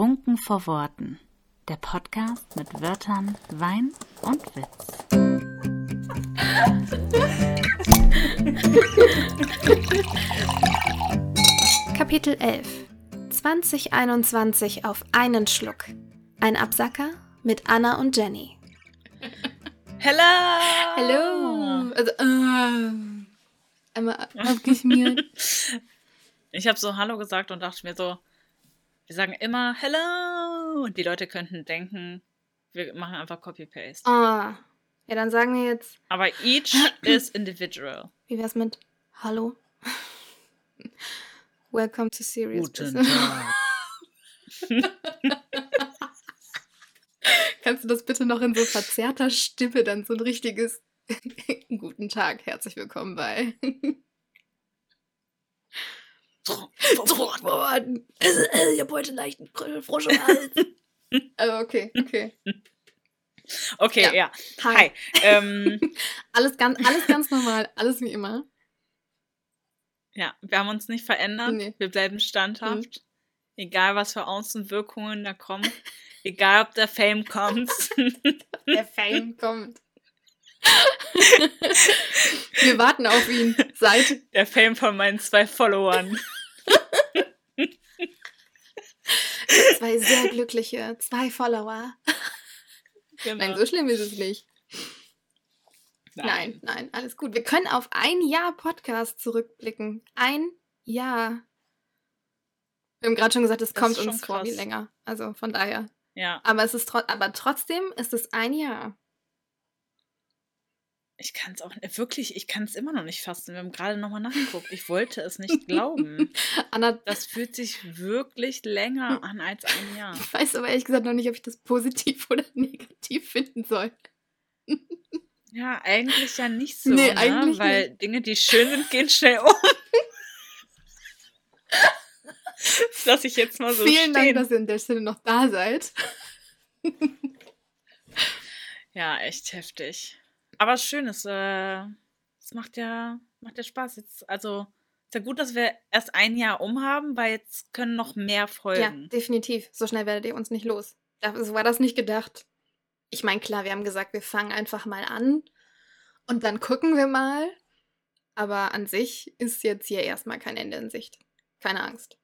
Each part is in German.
Trunken vor Worten. Der Podcast mit Wörtern, Wein und Witz. Kapitel 11 2021 auf einen Schluck. Ein Absacker mit Anna und Jenny. Hello! Hallo! Also, äh, einmal abgeschmiert. Ich habe so Hallo gesagt und dachte mir so, wir sagen immer Hello und die Leute könnten denken, wir machen einfach Copy-Paste. Ah, ja, dann sagen wir jetzt, Aber each is individual. wie wär's mit Hallo? Welcome to Serious Guten Business. Tag. Kannst du das bitte noch in so verzerrter Stimme dann so ein richtiges Guten Tag, herzlich willkommen bei Druckwort. Ich habe heute leicht einen Frosch im Hals. Also okay, okay. Okay, Ja. ja. Hi. Hi. Ähm, Alles ganz, alles ganz normal, alles wie immer. ja, wir haben uns nicht verändert. Nee. Wir bleiben standhaft. Egal, was für Außenwirkungen da kommen. Egal, ob der Fame kommt. Der Fame kommt. Wir warten auf ihn seit der Fame von meinen zwei Followern. zwei sehr glückliche, zwei Follower. Genau. Nein, so schlimm ist es nicht. Nein, nein, alles gut. Wir können auf ein Jahr Podcast zurückblicken. Ein Jahr. Wir haben gerade schon gesagt, es kommt uns vor wie krass. länger. Also von daher. Ja, Aber es ist tro aber trotzdem ist es ein Jahr. Ich kann es auch wirklich, ich kann es immer noch nicht fassen. Wir haben gerade nochmal nachgeguckt. Ich wollte es nicht glauben. Anna, Das fühlt sich wirklich länger an als ein Jahr. ich weiß aber ehrlich gesagt noch nicht, ob ich das positiv oder negativ finden soll. Ja, eigentlich ja nicht so, Nee, ne? eigentlich weil Dinge, die schön sind, gehen schnell um. das lasse ich jetzt mal so Vielen Dank, stehen. dass ihr an der Stelle noch da seid. Ja, echt heftig. Aber schön, es, äh, es macht ja, macht ja Spaß. Jetzt, also, ist ja gut, dass wir erst ein Jahr um haben, weil jetzt können noch mehr Ja, folgen. definitiv. So schnell werdet ihr uns nicht los. So war das nicht gedacht. Ich meine, klar, wir haben gesagt, wir fangen einfach mal an und dann gucken wir mal. Aber an sich ist jetzt hier erstmal kein Ende in Sicht. Keine Angst.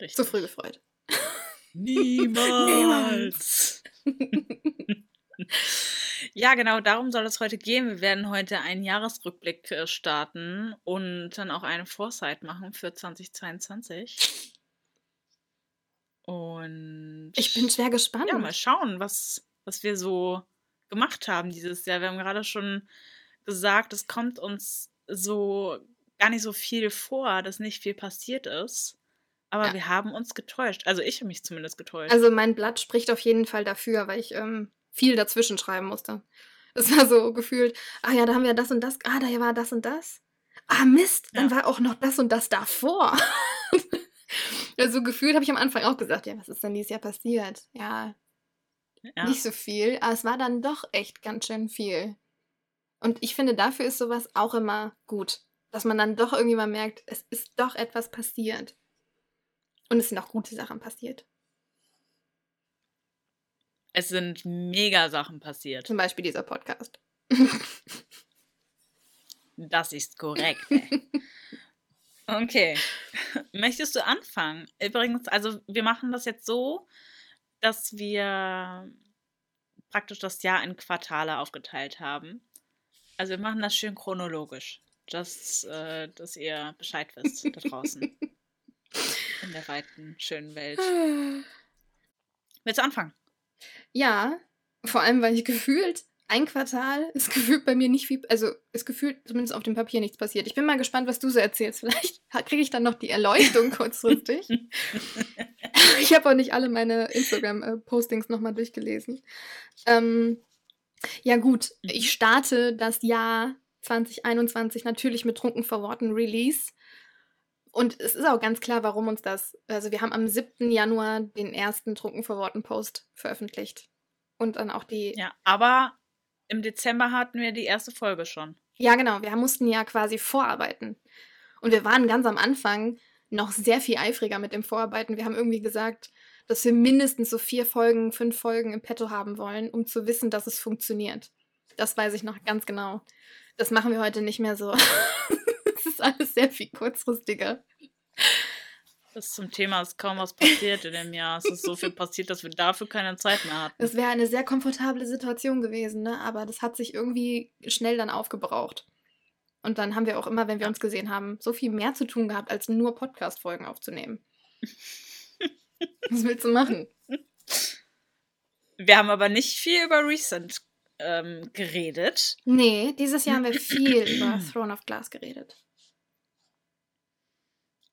Richtig. Zu früh gefreut. Niemals. ja, genau, darum soll es heute gehen. Wir werden heute einen Jahresrückblick äh, starten und dann auch eine Foresight machen für 2022. Und Ich bin schwer gespannt. ja, mal schauen, was, was wir so gemacht haben dieses Jahr. Wir haben gerade schon gesagt, es kommt uns so gar nicht so viel vor, dass nicht viel passiert ist. Aber Ja. wir haben uns getäuscht. Also ich habe mich zumindest getäuscht. Also mein Blatt spricht auf jeden Fall dafür, weil ich ähm, viel dazwischen schreiben musste. Es war so gefühlt, ah ja, da haben wir das und das, ah, da war das und das. Ah, Mist, dann Ja. war auch noch das und das davor. also gefühlt habe ich am Anfang auch gesagt, ja, was ist denn dieses Jahr passiert? Ja, ja. nicht so viel, aber es war dann doch echt ganz schön viel. Und ich finde, dafür ist sowas auch immer gut, dass man dann doch irgendwie mal merkt, es ist doch etwas passiert. Und es sind auch gute Sachen passiert. Es sind mega Sachen passiert. Zum Beispiel dieser Podcast. Das ist korrekt. ey. okay. Möchtest du anfangen? Übrigens, also wir machen das jetzt so, dass wir praktisch das Jahr in Quartale aufgeteilt haben. Also wir machen das schön chronologisch, dass, äh, dass ihr Bescheid wisst da draußen. in der weiten, schönen Welt. Willst du anfangen? Ja, vor allem, weil ich gefühlt, ein Quartal ist gefühlt bei mir nicht viel, also ist gefühlt zumindest auf dem Papier nichts passiert. Ich bin mal gespannt, was du so erzählst. Vielleicht kriege ich dann noch die Erleuchtung kurzfristig. ich habe auch nicht alle meine Instagram-Postings nochmal durchgelesen. Ähm, ja gut, ich starte das Jahr 2021 natürlich mit Trunken vor Worten Release. Und es ist auch ganz klar, warum uns das. Also, wir haben am 7. Januar den ersten Trunken vor Worten Post veröffentlicht. Und dann auch die. Ja, aber im Dezember hatten wir die erste Folge schon. Ja, genau. Wir mussten ja quasi vorarbeiten. Und wir waren ganz am Anfang noch sehr viel eifriger mit dem Vorarbeiten. Wir haben irgendwie gesagt, dass wir mindestens so vier Folgen, fünf Folgen im Petto haben wollen, um zu wissen, dass es funktioniert. Das weiß ich noch ganz genau. Das machen wir heute nicht mehr so. Es ist alles sehr viel kurzfristiger. Das zum Thema ist kaum was passiert in dem Jahr. Es ist so viel passiert, dass wir dafür keine Zeit mehr hatten. Das wäre eine sehr komfortable Situation gewesen, ne? aber das hat sich irgendwie schnell dann aufgebraucht. Und dann haben wir auch immer, wenn wir uns gesehen haben, so viel mehr zu tun gehabt, als nur Podcast-Folgen aufzunehmen. Was willst du machen? Wir haben aber nicht viel über Recent ähm, geredet. Nee, dieses Jahr haben wir viel über Throne of Glass geredet.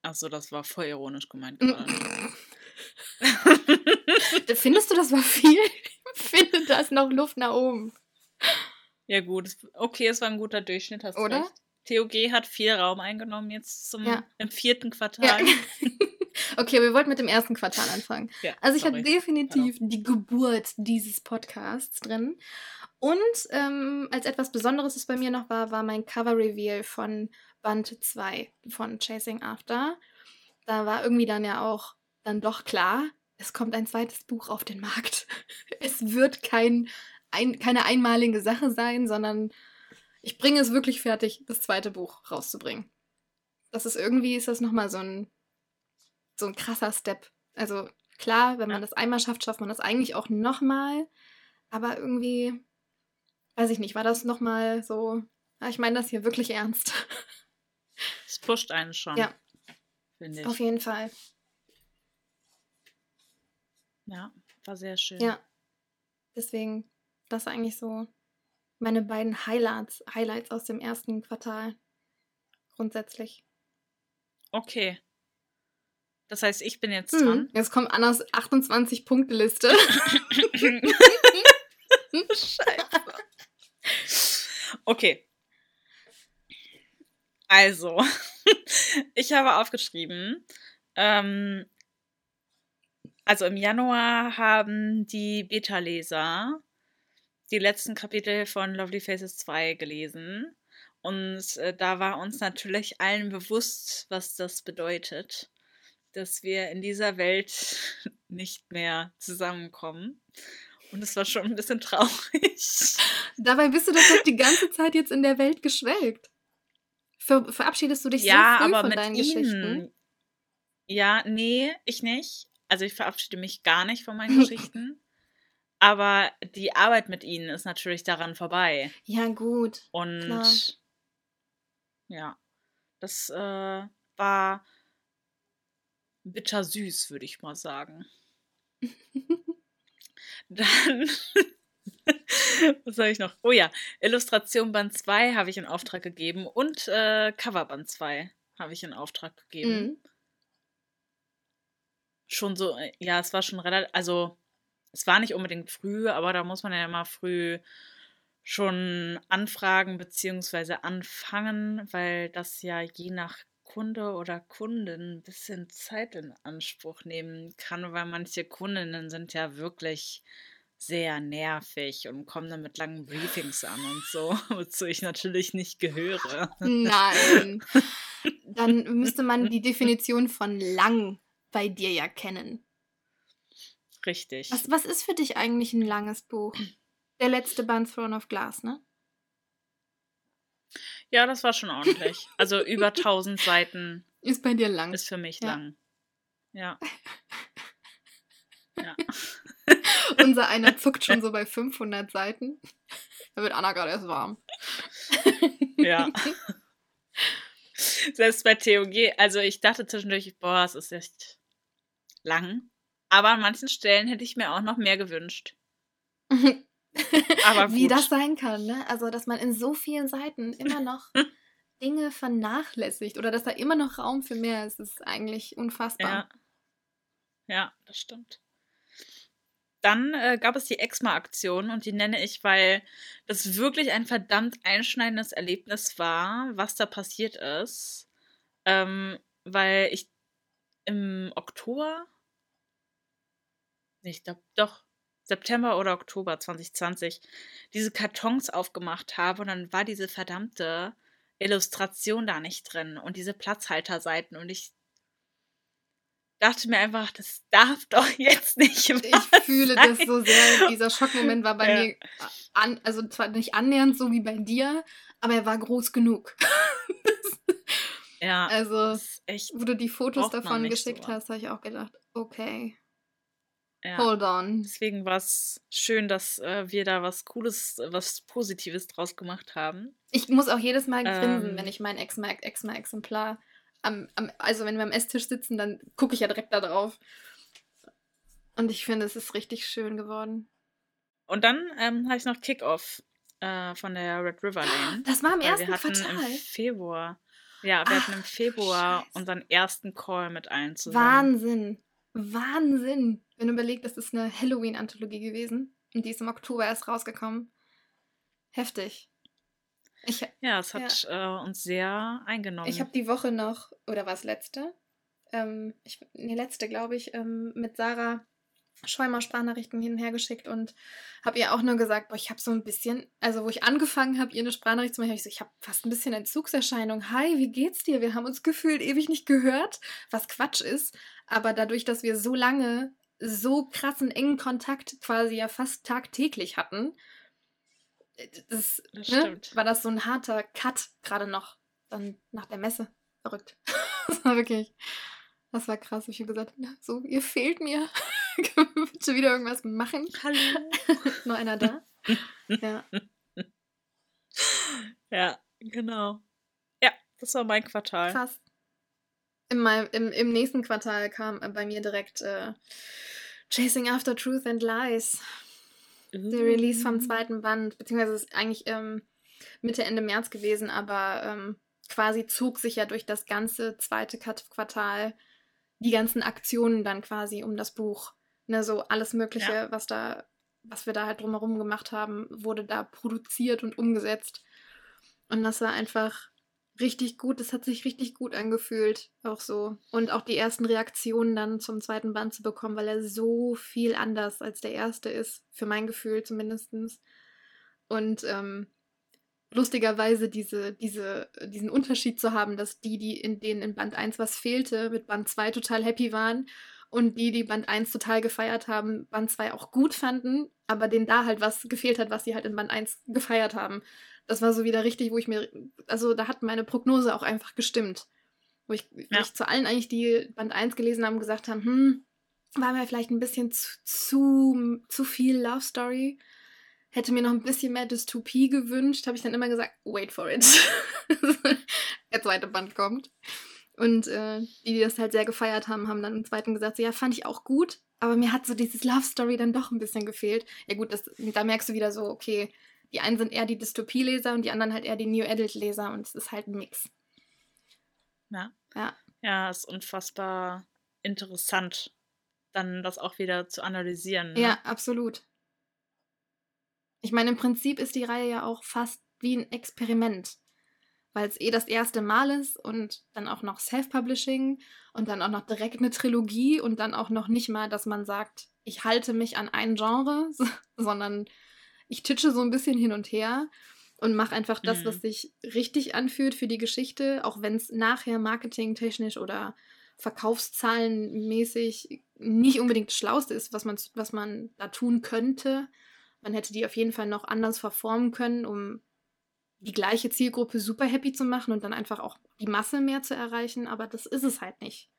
Achso, das war voll ironisch gemeint gerade. Findest du, das war viel? Ich finde, da ist noch Luft nach oben. ja, gut. Okay, es war ein guter Durchschnitt, hast Oder? recht. TOG hat viel Raum eingenommen jetzt zum, Ja. im vierten Ja. Quartal. okay, wir wollten mit dem ersten Quartal anfangen. Ja, Also ich sorry. hatte definitiv die Geburt dieses Podcasts drin. Und ähm, als etwas Besonderes, was bei mir noch war, war mein Cover-Reveal von Band 2 von Chasing After. Da war irgendwie dann ja auch dann doch klar, es kommt ein zweites Buch auf den Markt. Es wird kein, ein, keine einmalige Sache sein, sondern ich bringe es wirklich fertig, das zweite Buch rauszubringen. Das ist irgendwie, ist das nochmal so ein, so ein krasser Step. Also klar, wenn man das einmal schafft, schafft man das eigentlich auch nochmal. Aber irgendwie, weiß ich nicht, war das nochmal so, ah, ich meine das hier wirklich ernst. Es pusht einen schon. Ja. Finde ich. Auf jeden Fall. Ja, war sehr schön. Ja. Deswegen, das eigentlich so meine beiden Highlights, Highlights aus dem ersten Quartal. Grundsätzlich. Okay. Das heißt, ich bin jetzt Hm. dran. Jetzt kommt Annas 28-Punkte-Liste. Scheiße. Okay. Also, ich habe aufgeschrieben, ähm, also im Januar haben die Beta-Leser die letzten Kapitel von Lovely Faces 2 gelesen. Und äh, da war uns natürlich allen bewusst, was das bedeutet, dass wir in dieser Welt nicht mehr zusammenkommen. Und es war schon ein bisschen traurig. Dabei bist du doch die ganze Zeit jetzt in der Welt geschwelgt. Ver verabschiedest du dich ja, so früh aber von mit deinen ihnen. Geschichten? Ja, nee, ich nicht. Also ich verabschiede mich gar nicht von meinen Geschichten. Aber die Arbeit mit ihnen ist natürlich daran vorbei. Ja, gut. Und Klar. ja, das äh, war bittersüß, würde ich mal sagen. Dann, was habe ich noch? Oh ja, Illustration Band 2 habe ich in Auftrag gegeben und äh, Cover Band 2 habe ich in Auftrag gegeben. Mhm. Schon so, äh, ja, es war schon relativ, also es war nicht unbedingt früh, aber da muss man ja immer früh schon anfragen beziehungsweise anfangen, weil das ja je nach Kunde oder Kundin ein bisschen Zeit in Anspruch nehmen kann, weil manche Kundinnen sind ja wirklich sehr nervig und kommen dann mit langen Briefings an und so, wozu ich natürlich nicht gehöre. Nein. Dann müsste man die Definition von lang bei dir ja kennen. Richtig. Was, was ist für dich eigentlich ein langes Buch? Der letzte Band Throne of Glass, ne? Ja, das war schon ordentlich. Also über 1000 Seiten Ist bei dir lang. ist für mich Ja. lang. Ja. Ja. Unser einer zuckt schon so bei 500 Seiten. Da wird Anna gerade erst warm. Ja. Selbst bei TOG, also ich dachte zwischendurch, boah, es ist echt lang. Aber an manchen Stellen hätte ich mir auch noch mehr gewünscht. Aber Wie das sein kann, ne? Also, dass man in so vielen Seiten immer noch Dinge vernachlässigt oder dass da immer noch Raum für mehr ist, ist eigentlich unfassbar. Ja. Ja, das stimmt. Dann äh, gab es die Exma-Aktion und die nenne ich, weil das wirklich ein verdammt einschneidendes Erlebnis war, was da passiert ist. Ähm, weil ich im Oktober, ich glaube doch, September oder Oktober 2020, diese Kartons aufgemacht habe und dann war diese verdammte Illustration da nicht drin und diese Platzhalterseiten und ich dachte mir einfach, das darf doch jetzt nicht Ich fühle sein. das so sehr. Dieser Schockmoment war bei Ja. mir, an, also zwar nicht annähernd so wie bei dir, aber er war groß genug. Ja, Also, wo du die Fotos davon geschickt sowas. hast, habe ich auch gedacht, okay, ja. hold on. Deswegen war es schön, dass äh, wir da was Cooles, was Positives draus gemacht haben. Ich muss auch jedes Mal grinsen, Ähm. wenn ich mein Exma-Exemplar am, am, also wenn wir am Esstisch sitzen, dann gucke ich ja direkt da drauf. Und ich finde, es ist richtig schön geworden. Und dann ähm, habe ich noch Kickoff äh, von der Red River Lane. Das war im ersten wir hatten Quartal. im Februar. Ja, wir hatten im Ach, Februar Scheiße. unseren ersten Call mit allen zusammen. Wahnsinn. Wahnsinn. Wenn du überlegst, das ist eine Halloween-Anthologie gewesen. Und die ist im Oktober erst rausgekommen. Heftig. Ich, Ja, es hat äh, uns sehr eingenommen. ich habe die Woche noch, oder war es letzte? Ähm, ich, nee, letzte, glaube ich, ähm, mit Sarah Schäumer Sprachnachrichten hin und her geschickt und habe ihr auch nur gesagt, boah, ich habe so ein bisschen, also wo ich angefangen habe, ihr eine Sprachnachricht zu machen, habe ich so, ich habe fast ein bisschen Entzugserscheinung. Hi, wie geht's dir? Wir haben uns gefühlt ewig nicht gehört, was Quatsch ist. Aber dadurch, dass wir so lange so krassen engen Kontakt quasi ja fast tagtäglich hatten, das, Das ne, stimmt. war das so ein harter Cut gerade noch dann nach der Messe. Verrückt. das war wirklich, das war krass. Ich habe gesagt, so, ihr fehlt mir. Können wir bitte wieder irgendwas machen? Hallo. Ist noch einer da? ja. ja, genau. Ja, das war mein Quartal. Krass. Im, Mai- im, Im nächsten Quartal kam bei mir direkt äh, Chasing After Truth and Lies. Der Release vom zweiten Band, beziehungsweise es ist eigentlich ähm, Mitte, Ende März gewesen, aber ähm, quasi zog sich ja durch das ganze zweite Quartal die ganzen Aktionen dann quasi um das Buch. Ne, so alles Mögliche, Ja. was da, was wir da halt drumherum gemacht haben, wurde da produziert und umgesetzt. Und das war einfach richtig gut. Das hat sich richtig gut angefühlt. Auch so. Und auch die ersten Reaktionen dann zum zweiten Band zu bekommen, weil er so viel anders als der erste ist. Für mein Gefühl zumindest. Und ähm, lustigerweise diese, diese, diesen Unterschied zu haben, dass die, die in denen in Band 1 was fehlte, mit Band 2 total happy waren und die, die Band 1 total gefeiert haben, Band 2 auch gut fanden, aber denen da halt was gefehlt hat, was sie halt in Band 1 gefeiert haben. Das war so wieder richtig, wo ich mir, also da hat meine Prognose auch einfach gestimmt. Wo ich, Ja. ich zu allen eigentlich, die Band 1 gelesen haben, gesagt haben, hm, war mir vielleicht ein bisschen zu, zu, zu viel Love Story. Hätte mir noch ein bisschen mehr Dystopie gewünscht, habe ich dann immer gesagt, wait for it. Der zweite Band kommt. Und äh, die, die das halt sehr gefeiert haben, haben dann im zweiten gesagt, so, ja, fand ich auch gut, aber mir hat so dieses Love Story dann doch ein bisschen gefehlt. Ja gut, das, da merkst du wieder so, okay, die einen sind eher die Dystopie-Leser und die anderen halt eher die New Adult-Leser und es ist halt ein Mix. Ja. Ja. Ja, ist unfassbar interessant, dann das auch wieder zu analysieren. Ne? Ja, absolut. Ich meine, im Prinzip ist die Reihe ja auch fast wie ein Experiment, weil es eh das erste Mal ist und dann auch noch Self-Publishing und dann auch noch direkt eine Trilogie und dann auch noch nicht mal, dass man sagt, ich halte mich an ein Genre, sondern ich titsche so ein bisschen hin und her und mache einfach das, Mhm. was sich richtig anfühlt für die Geschichte, auch wenn es nachher marketingtechnisch oder verkaufszahlenmäßig nicht unbedingt das Schlauste ist, was man, was man da tun könnte. Man hätte die auf jeden Fall noch anders verformen können, um die gleiche Zielgruppe super happy zu machen und dann einfach auch die Masse mehr zu erreichen, aber das ist es halt nicht.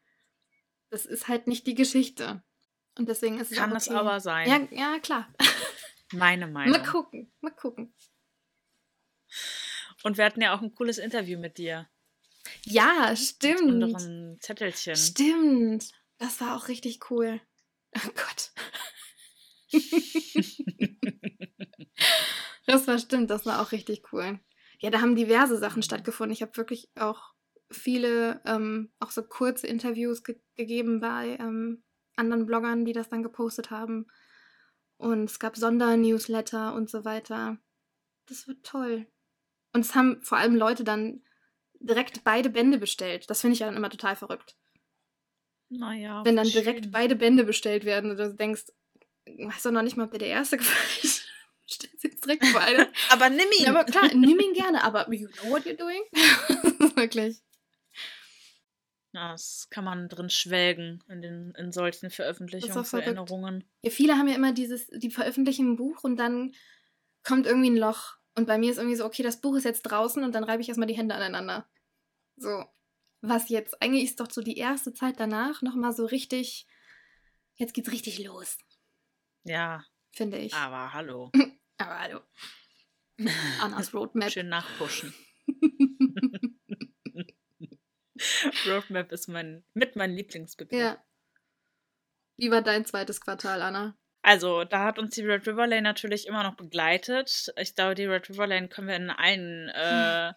Das ist halt nicht die Geschichte. Und deswegen ist es Kann es okay. aber sein. Ja, ja, klar. Meine Meinung. Mal gucken, mal gucken. Und wir hatten ja auch ein cooles Interview mit dir. Ja, Mit stimmt. unserem Zettelchen. Stimmt. Das war auch richtig cool. Oh Gott. das war stimmt, das war auch richtig cool. Ja, da haben diverse Sachen stattgefunden. Ich habe wirklich auch viele, ähm, auch so kurze Interviews ge gegeben bei ähm, anderen Bloggern, die das dann gepostet haben. Und es gab Sondernewsletter und so weiter. Das war toll. Und es haben vor allem Leute dann direkt beide Bände bestellt. Das finde ich ja dann immer total verrückt. Naja. Wenn dann schön. direkt beide Bände bestellt werden und du denkst, weißt du noch nicht mal, ob dir der erste gefällt. Stellst jetzt direkt beide. Aber nimm ihn! ja, aber klar, nimm ihn gerne, aber you know what you're doing? Wirklich. Ja, das kann man drin schwelgen in, den, in solchen. Veröffentlichungserinnerungen. Ja, viele haben ja immer dieses, die veröffentlichen ein Buch und dann kommt irgendwie ein Loch. Und bei mir ist irgendwie so, okay, das Buch ist jetzt draußen und dann reibe ich erstmal die Hände aneinander. So. Was jetzt? Eigentlich ist doch so die erste Zeit danach nochmal so richtig. Jetzt geht's richtig los, Ja, finde ich. aber hallo. Aber hallo. Annas Roadmap. Schön nachpushen. Roadmap ist mein, mit mein Lieblingsbegriff. Ja. Wie war dein zweites Quartal, Anna? Also, da hat uns die Red River Lane natürlich immer noch begleitet. Ich glaube, die Red River Lane können wir in allen äh,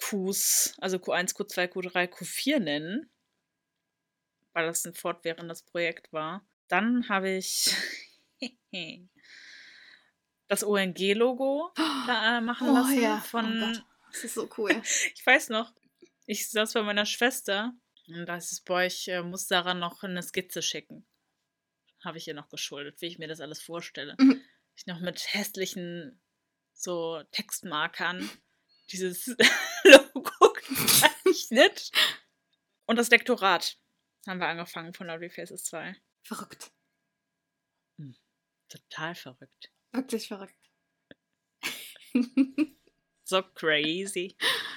Qs, also Q1, Q2, Q3, Q4 nennen, weil das ein fortwährendes Projekt war. Dann habe ich das ONG-Logo äh, machen Oh lassen ja, oh von Gott. Das ist so cool. ich weiß noch, ich saß bei meiner Schwester und da ist es, boah, ich äh, muss Sarah noch eine Skizze schicken. Habe ich ihr noch geschuldet, wie ich mir das alles vorstelle. Mhm. Ich noch mit hässlichen so Textmarkern dieses Logo gezeichnet. Und das Lektorat haben wir angefangen von Lovely Faces 2. Verrückt. Total verrückt. Wirklich verrückt. So crazy.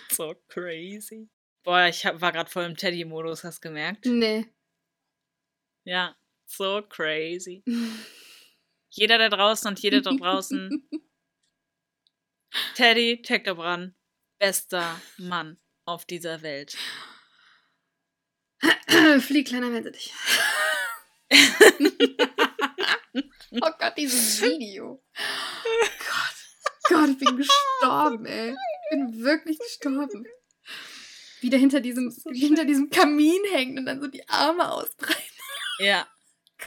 So crazy. Boah, ich hab, war gerade voll im Teddy-Modus, hast du gemerkt? nee. Ja, so crazy. Jeder da draußen und jede da draußen. Teddy Teckebran, bester Mann auf dieser Welt. Flieg, kleiner wende dich. oh Gott, dieses Video. Gott. Gott, ich bin gestorben, ey. Ich bin wirklich gestorben. Wie der hinter diesem, wie hinter diesem Kamin hängt und dann so die Arme ausbreitet. Ja.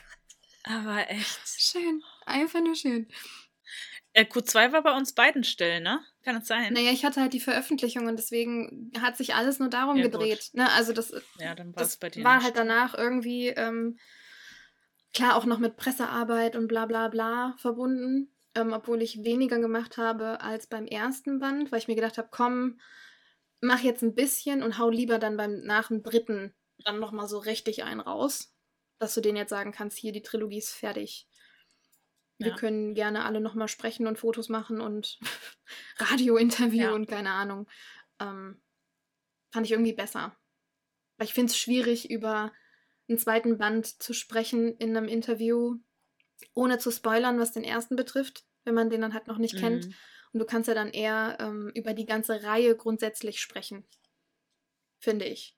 Aber echt. Schön. Einfach nur schön. Äh, Q2 war bei uns beiden still, ne? Kann es sein? Naja, ich hatte halt die Veröffentlichung und deswegen hat sich alles nur darum Ja, gedreht. Ne? Also das, Ja, dann war das bei dir war halt danach irgendwie, ähm, klar, auch noch mit Pressearbeit und bla bla bla verbunden. Ähm, obwohl ich weniger gemacht habe als beim ersten Band, weil ich mir gedacht habe, komm, mach jetzt ein bisschen und hau lieber dann beim nach dem dritten dann nochmal so richtig einen raus. Dass du denen jetzt sagen kannst, hier, die Trilogie ist fertig. Wir Ja. können gerne alle nochmal sprechen und Fotos machen und Radiointerview Ja. und keine Ahnung. Ähm, fand ich irgendwie besser. Weil ich finde es schwierig, über einen zweiten Band zu sprechen in einem Interview, ohne zu spoilern, was den ersten betrifft, wenn man den dann halt noch nicht kennt. Mhm. Und du kannst ja dann eher ähm, über die ganze Reihe grundsätzlich sprechen. Finde ich.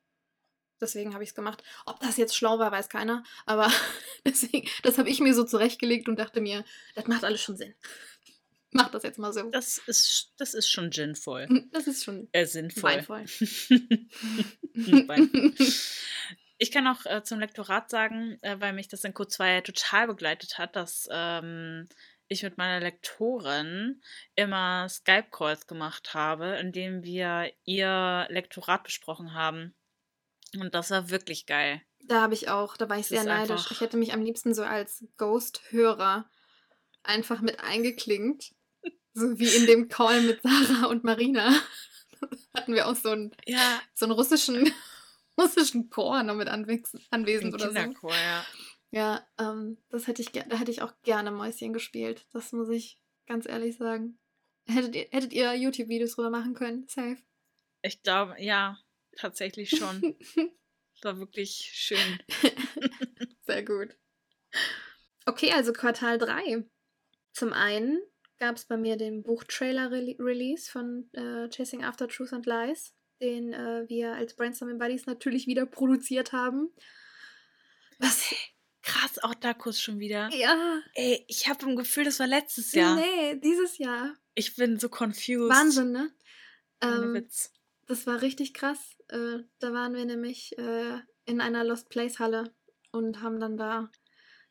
Deswegen habe ich es gemacht. Ob das jetzt schlau war, weiß keiner. Aber deswegen, das habe ich mir so zurechtgelegt und dachte mir, das macht alles schon Sinn. Mach das jetzt mal so. Das ist, das ist schon sinnvoll. Das ist schon Äh, sinnvoll. weinvoll. Weinvoll. Ich kann auch äh, zum Lektorat sagen, äh, weil mich das in Q2 total begleitet hat, dass ähm, ich mit meiner Lektorin immer Skype-Calls gemacht habe, in denen wir ihr Lektorat besprochen haben. Und das war wirklich geil. Da habe ich auch, da war ich Das sehr neidisch. Ich hätte mich am liebsten so als Ghost-Hörer einfach mit eingeklingt. So wie in dem Call mit Sarah und Marina. Hatten wir auch so einen, Ja, so einen russischen, russischen Chor noch mit anwesend oder so. Kinderchor, ja. Ja, ähm, das hätte ich, da hätte ich auch gerne Mäuschen gespielt. Das muss ich ganz ehrlich sagen. Hättet ihr, hättet ihr YouTube-Videos drüber machen können? Safe. Ich glaube, ja, tatsächlich schon. Das war wirklich schön. Sehr gut. Okay, also Quartal 3. Zum einen gab es bei mir den Buchtrailer-Release von äh, Chasing After Truth and Lies, den äh, wir als Brainstorming Buddies natürlich wieder produziert haben. Was? Krass, auch da kurz schon wieder. Ja. Ey, ich habe im Gefühl, das war letztes Jahr. Nee, dieses Jahr. Ich bin so confused. Wahnsinn, ne? Ähm, Witz. Das war richtig krass. Äh, da waren wir nämlich äh, in einer Lost Place Halle und haben dann da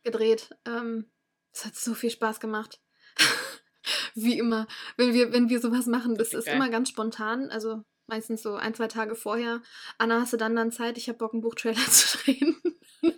gedreht. Ähm, es hat so viel Spaß gemacht. Wie immer, wenn wir, wenn wir sowas machen, das Richtig ist geil. immer ganz spontan. Also meistens so ein, zwei Tage vorher. Anna, hast du dann dann Zeit? Ich habe Bock, einen Buchtrailer zu drehen.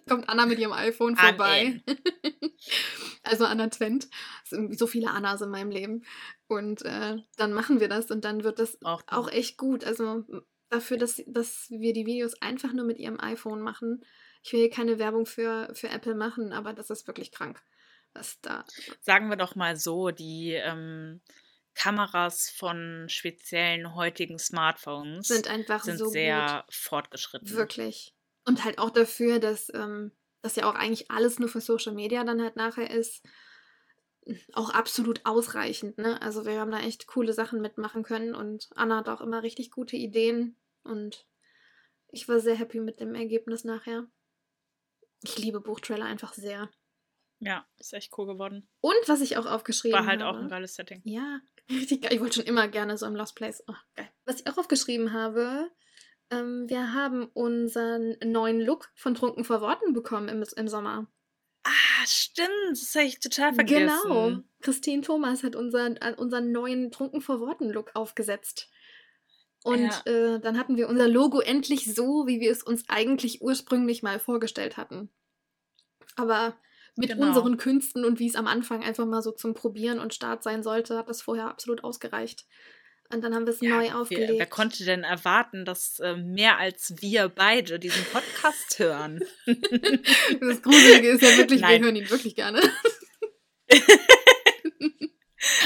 Kommt Anna mit ihrem iPhone vorbei. also Anna Twent. So viele Annas in meinem Leben. Und äh, dann machen wir das und dann wird das Auch, auch echt gut. Also dafür, dass, dass wir die Videos einfach nur mit ihrem iPhone machen. Ich will hier keine Werbung für, für Apple machen, aber das ist wirklich krank, was da. Sagen wir doch mal so, die ähm, Kameras von speziellen heutigen Smartphones Sind einfach sind so sehr fortgeschritten. Wirklich. Und halt auch dafür, dass ähm, das ja auch eigentlich alles nur für Social Media dann halt nachher ist, auch absolut ausreichend. Ne? Also wir haben da echt coole Sachen mitmachen können und Anna hat auch immer richtig gute Ideen und ich war sehr happy mit dem Ergebnis nachher. Ich liebe Buchtrailer einfach sehr. Ja, ist echt cool geworden. Und was ich auch aufgeschrieben War halt habe. auch ein geiles Setting. Ja, richtig geil. Ich wollte schon immer gerne so im Lost Place. Oh, geil. Was ich auch aufgeschrieben habe, ähm, wir haben unseren neuen Look von Trunken vor Worten bekommen im, im Sommer. Ah, stimmt. Das habe ich total vergessen. Genau. Christine Thomas hat unseren, äh, unseren neuen Trunken vor Worten Look aufgesetzt. Und Ja. äh, dann hatten wir unser Logo endlich so, wie wir es uns eigentlich ursprünglich mal vorgestellt hatten. Aber mit Genau. unseren Künsten und wie es am Anfang einfach mal so zum Probieren und Start sein sollte, hat das vorher absolut ausgereicht. Und dann haben wir es Ja, neu wer, aufgelegt. wer konnte denn erwarten, dass äh, mehr als wir beide diesen Podcast hören? das Gruselige ist ja wirklich, wir Nein. hören ihn wirklich gerne.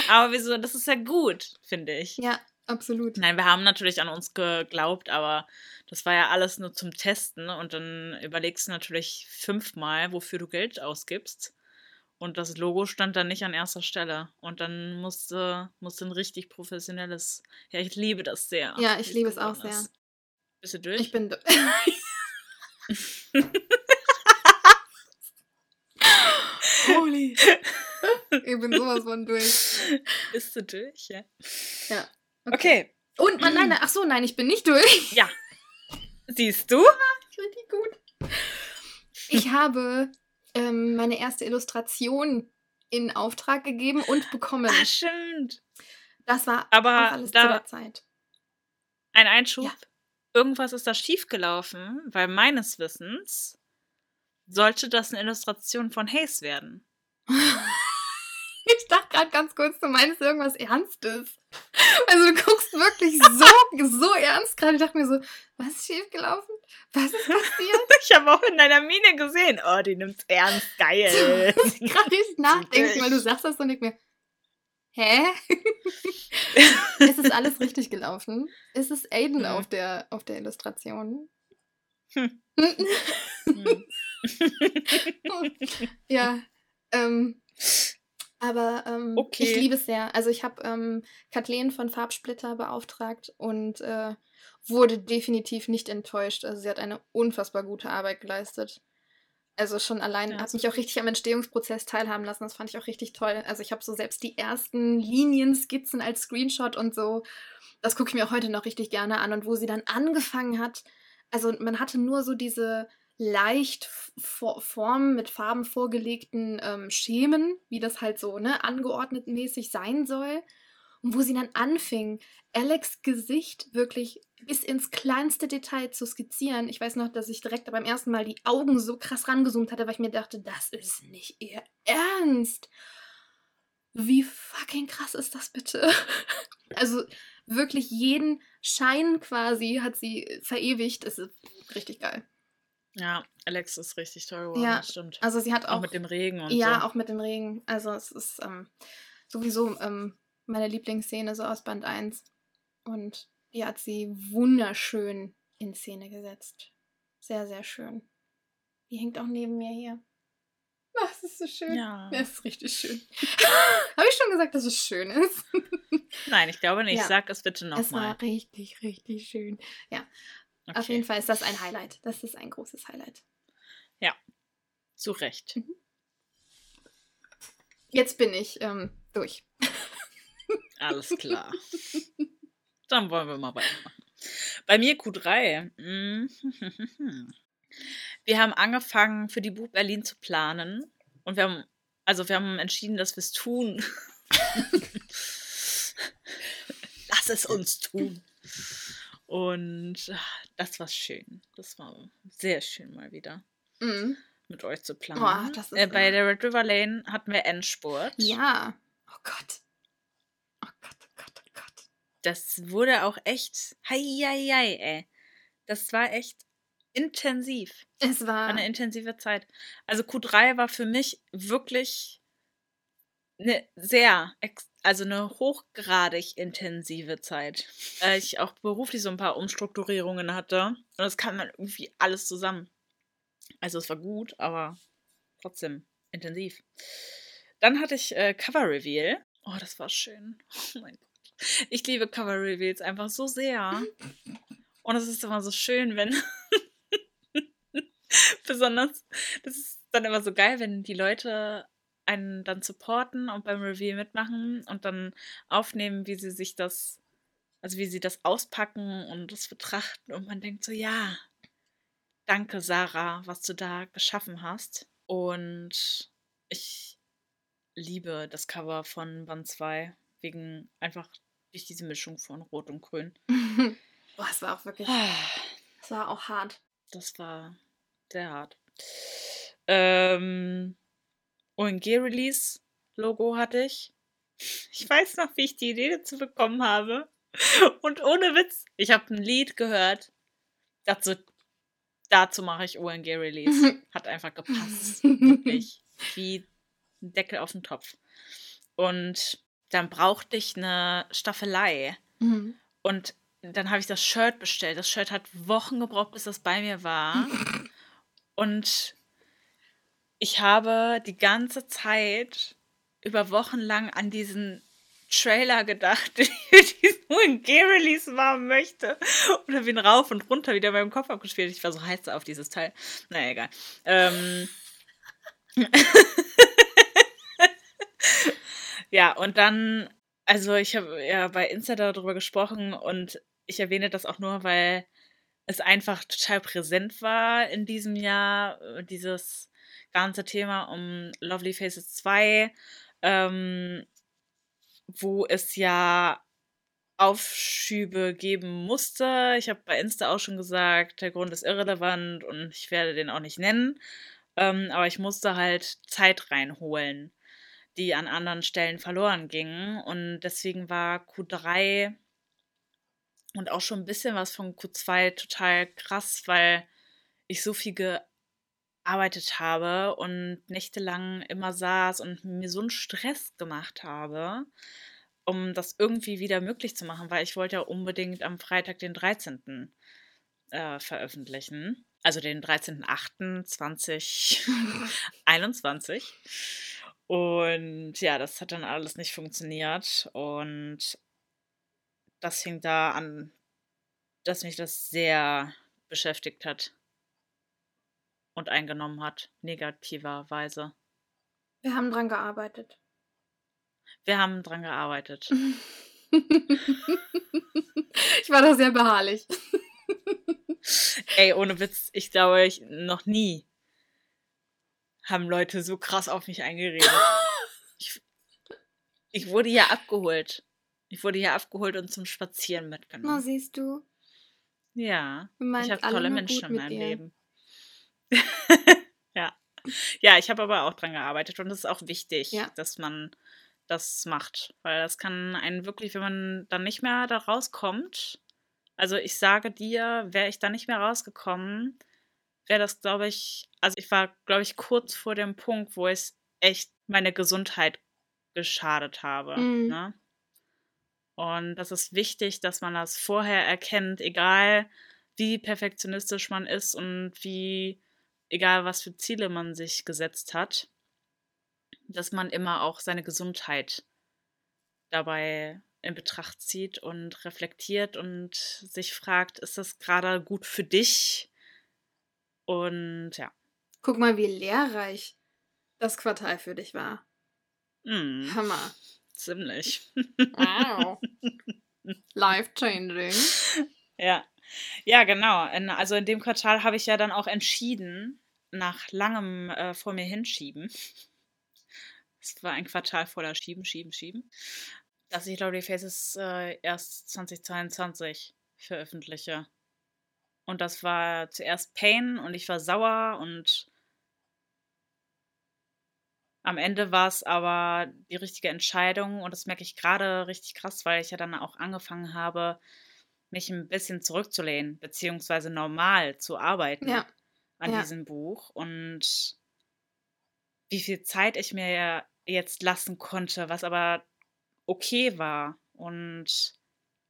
Aber wieso? Das ist ja gut, finde ich. ja, absolut. Nein, wir haben natürlich an uns geglaubt, aber das war ja alles nur zum Testen und dann überlegst du natürlich fünfmal, wofür du Geld ausgibst. Und das Logo stand dann nicht an erster Stelle. Und dann musste, musste ein richtig professionelles. Ja, ich liebe das sehr. Ja, ich liebe es auch sehr. ist. Bist du durch? Ich bin. do- Holy. ich bin sowas von durch. Bist du durch? Ja. Ja. Okay. Und man, nein, nein, ach so, nein, ich bin nicht durch. Ja. Siehst du? Richtig gut. Ich habe ähm, meine erste Illustration in Auftrag gegeben und bekommen. Ah, stimmt. Das war Aber alles da- zu der Zeit. Ein Einschub. Ja. Irgendwas ist da schiefgelaufen, weil meines Wissens sollte das eine Illustration von Hayes werden. Ich dachte gerade ganz kurz, du meinst irgendwas Ernstes. Also du guckst wirklich so, so ernst gerade. Ich dachte mir so, was ist schiefgelaufen? Was ist passiert? Ich habe auch in deiner Miene gesehen, oh, die nimmt's ernst, geil. ich gerade nicht nachdenken, weil du sagst das und ich mir, hä? ist es alles richtig gelaufen? Ist es Aiden Hm. auf der, auf der Illustration? Hm. Hm. ja, ähm, aber ähm, Okay. ich liebe es sehr. Also ich habe ähm, Kathleen von Farbsplitter beauftragt und äh, wurde definitiv nicht enttäuscht. Also sie hat eine unfassbar gute Arbeit geleistet. Also schon allein Ja, hat mich auch richtig am Entstehungsprozess teilhaben lassen. Das fand ich auch richtig toll. Also ich habe so selbst die ersten Linien, Skizzen als Screenshot und so. Das gucke ich mir auch heute noch richtig gerne an. Und wo sie dann angefangen hat, also man hatte nur so diese leicht for Formen mit Farben vorgelegten ähm, Schemen, wie das halt so ne, angeordnet mäßig sein soll. Und wo sie dann anfing, Alex Gesicht wirklich bis ins kleinste Detail zu skizzieren. Ich weiß noch, dass ich direkt beim ersten Mal die Augen so krass rangezoomt hatte, weil ich mir dachte, das ist nicht ihr Ernst. Wie fucking krass ist das bitte? Also wirklich jeden Schein quasi hat sie verewigt. Das ist richtig geil. Ja, Alex ist richtig toll geworden, Ja, stimmt. Also sie hat auch, auch, mit dem Regen und ja, so. auch mit dem Regen. Also es ist ähm, sowieso ähm, meine Lieblingsszene so aus Band 1. Und die hat sie wunderschön in Szene gesetzt. Sehr, sehr schön. Die hängt auch neben mir hier. Das ist so schön. Ja. Das ist richtig schön. Habe ich schon gesagt, dass es schön ist? Nein, ich glaube nicht. Ja. Sag es bitte es nochmal. war richtig, richtig schön. Okay. Auf jeden Fall ist das ein Highlight. Das ist ein großes Highlight. Zu Recht. Mhm. Jetzt bin ich ähm, durch. Alles klar. Dann wollen wir mal weitermachen. Bei mir Q3. Mhm. Wir haben angefangen, für die Buch Berlin zu planen. Und wir haben, also wir haben entschieden, dass wir es tun. Lass es uns tun. Und ah, das war schön. Das war sehr schön mal wieder Mhm. mit euch zu planen. Oh, äh, bei der Red River Lane hatten wir Endspurt. Ja. Oh Gott. Oh Gott, oh Gott, oh Gott. das wurde auch echt, hei, hei, hei, ey. Das war echt intensiv. Es war. Eine intensive Zeit. Also Q3 war für mich wirklich eine sehr, also eine hochgradig intensive Zeit. Äh, ich auch beruflich so ein paar Umstrukturierungen hatte. Und das kam dann irgendwie alles zusammen. Also es war gut, aber trotzdem intensiv. Dann hatte ich äh, Cover Reveal. Oh, das war schön. Oh mein Gott. Ich liebe Cover Reveals einfach so sehr. Und es ist immer so schön, wenn. Besonders, das ist dann immer so geil, wenn die Leute einen dann supporten und beim Reveal mitmachen und dann aufnehmen, wie sie sich das, also wie sie das auspacken und das betrachten und man denkt so, ja, danke Sarah, was du da geschaffen hast. Und ich liebe das Cover von Band 2 wegen einfach durch diese Mischung von Rot und Grün. Boah, es war auch wirklich. Es war auch hart. Das war sehr hart. Ähm, ONG-Release-Logo hatte ich. Ich weiß noch, wie ich die Idee dazu bekommen habe. Und ohne Witz, ich habe ein Lied gehört. Dazu, dazu mache ich ONG-Release. Hat einfach gepasst. Wirklich. Wie ein Deckel auf den Topf. Und dann brauchte ich eine Staffelei. Mhm. Und dann habe ich das Shirt bestellt. Das Shirt hat Wochen gebraucht, bis das bei mir war. Und ich habe die ganze Zeit über Wochen lang an diesen Trailer gedacht, den ich diesen UNG-Release machen möchte. Und habe ihn rauf und runter wieder in meinem Kopf abgespielt. Ich war so heiß auf dieses Teil. Naja, egal. Ähm. ja, und dann, also ich habe ja bei Insta darüber gesprochen und ich erwähne das auch nur, weil es einfach total präsent war in diesem Jahr, äh, dieses ganze Thema um Lovely Faces 2, ähm, wo es ja Aufschübe geben musste. Ich habe bei Insta auch schon gesagt, der Grund ist irrelevant und ich werde den auch nicht nennen. Ähm, aber ich musste halt Zeit reinholen, die an anderen Stellen verloren ging. Und deswegen war Q3 und auch schon ein bisschen was von Q2 total krass, weil ich so viel gearbeitet habe und nächtelang immer saß und mir so einen Stress gemacht habe, um das irgendwie wieder möglich zu machen, weil ich wollte ja unbedingt am Freitag den 13. Äh, veröffentlichen. Also den 13.08.2021. Und ja, das hat dann alles nicht funktioniert. Und das hing da an, dass mich das sehr beschäftigt hat und eingenommen hat, negativerweise. Wir haben dran gearbeitet. Wir haben dran gearbeitet. ich war da sehr beharrlich. Ey, ohne Witz, ich glaube, ich noch nie haben Leute so krass auf mich eingeredet. ich, ich wurde ja abgeholt. Ich wurde hier abgeholt und zum Spazieren mitgenommen. Na, siehst du. Ja. Ich habe tolle Menschen in meinem. Leben. ja. Ja, ich habe aber auch dran gearbeitet und es ist auch wichtig, Ja. dass man das macht. Weil das kann einen wirklich, wenn man dann nicht mehr da rauskommt, also ich sage dir, wäre ich da nicht mehr rausgekommen, wäre das, glaube ich, also ich war, glaube ich, kurz vor dem Punkt, wo es echt meine Gesundheit geschadet habe. Mhm. Ne? Und das ist wichtig, dass man das vorher erkennt, egal wie perfektionistisch man ist und wie, egal was für Ziele man sich gesetzt hat, dass man immer auch seine Gesundheit dabei in Betracht zieht und reflektiert und sich fragt, ist das gerade gut für dich? Und ja. Guck mal, wie lehrreich das Quartal für dich war. Mm, Hammer. ziemlich. Wow. Life changing. Ja. Ja, genau. Also in dem Quartal habe ich ja dann auch entschieden, nach langem äh, vor mir hinschieben. Es war ein Quartal voller Schieben, Schieben, Schieben. Dass ich Lovely Faces äh, erst 2022 veröffentliche. Und das war zuerst Pain und ich war sauer und am Ende war es aber die richtige Entscheidung und das merke ich gerade richtig krass, weil ich ja dann auch angefangen habe, mich ein bisschen zurückzulehnen, beziehungsweise normal zu arbeiten Ja. An Ja. diesem Buch und wie viel Zeit ich mir jetzt lassen konnte, was aber okay war und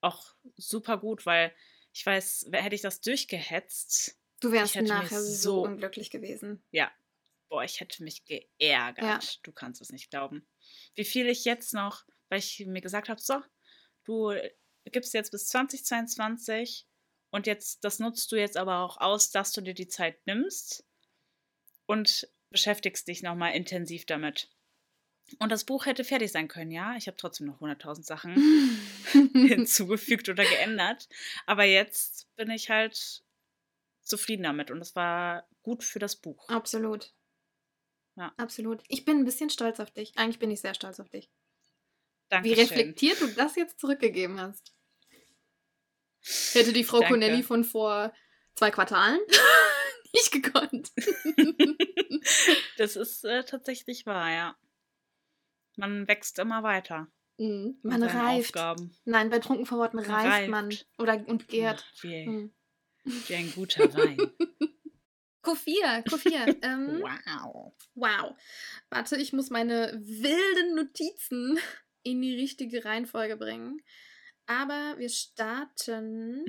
auch super gut, weil ich weiß, hätte ich das durchgehetzt, Du wärst nachher so unglücklich gewesen. ja, boah, ich hätte mich geärgert. Du kannst es nicht glauben. Wie viel ich jetzt noch, weil ich mir gesagt habe, so, du gibst jetzt bis 2022 und jetzt, das nutzt du jetzt aber auch aus, dass du dir die Zeit nimmst und beschäftigst dich nochmal intensiv damit. Und das Buch hätte fertig sein können, ja. Ich habe trotzdem noch 100.000 Sachen hinzugefügt oder geändert. Aber jetzt bin ich halt zufrieden damit und das war gut für das Buch. Absolut. Ja. Absolut. Ich bin ein bisschen stolz auf dich. Eigentlich bin ich sehr stolz auf dich. Wie Dankeschön. reflektiert du das jetzt zurückgegeben hast. Hätte die Frau Danke. Connelly von vor zwei Quartalen nicht gekonnt. Das ist äh, tatsächlich wahr, ja. Man wächst immer weiter. Mhm. Man reift. Aufgaben. Nein, bei Trunkenverworten Man reift man. reift. Oder und gärt. Ach, Wie, Mhm. wie ein guter Wein. Q4, Q4. ähm, wow. wow. Warte, ich muss meine wilden Notizen in die richtige Reihenfolge bringen. Aber wir starten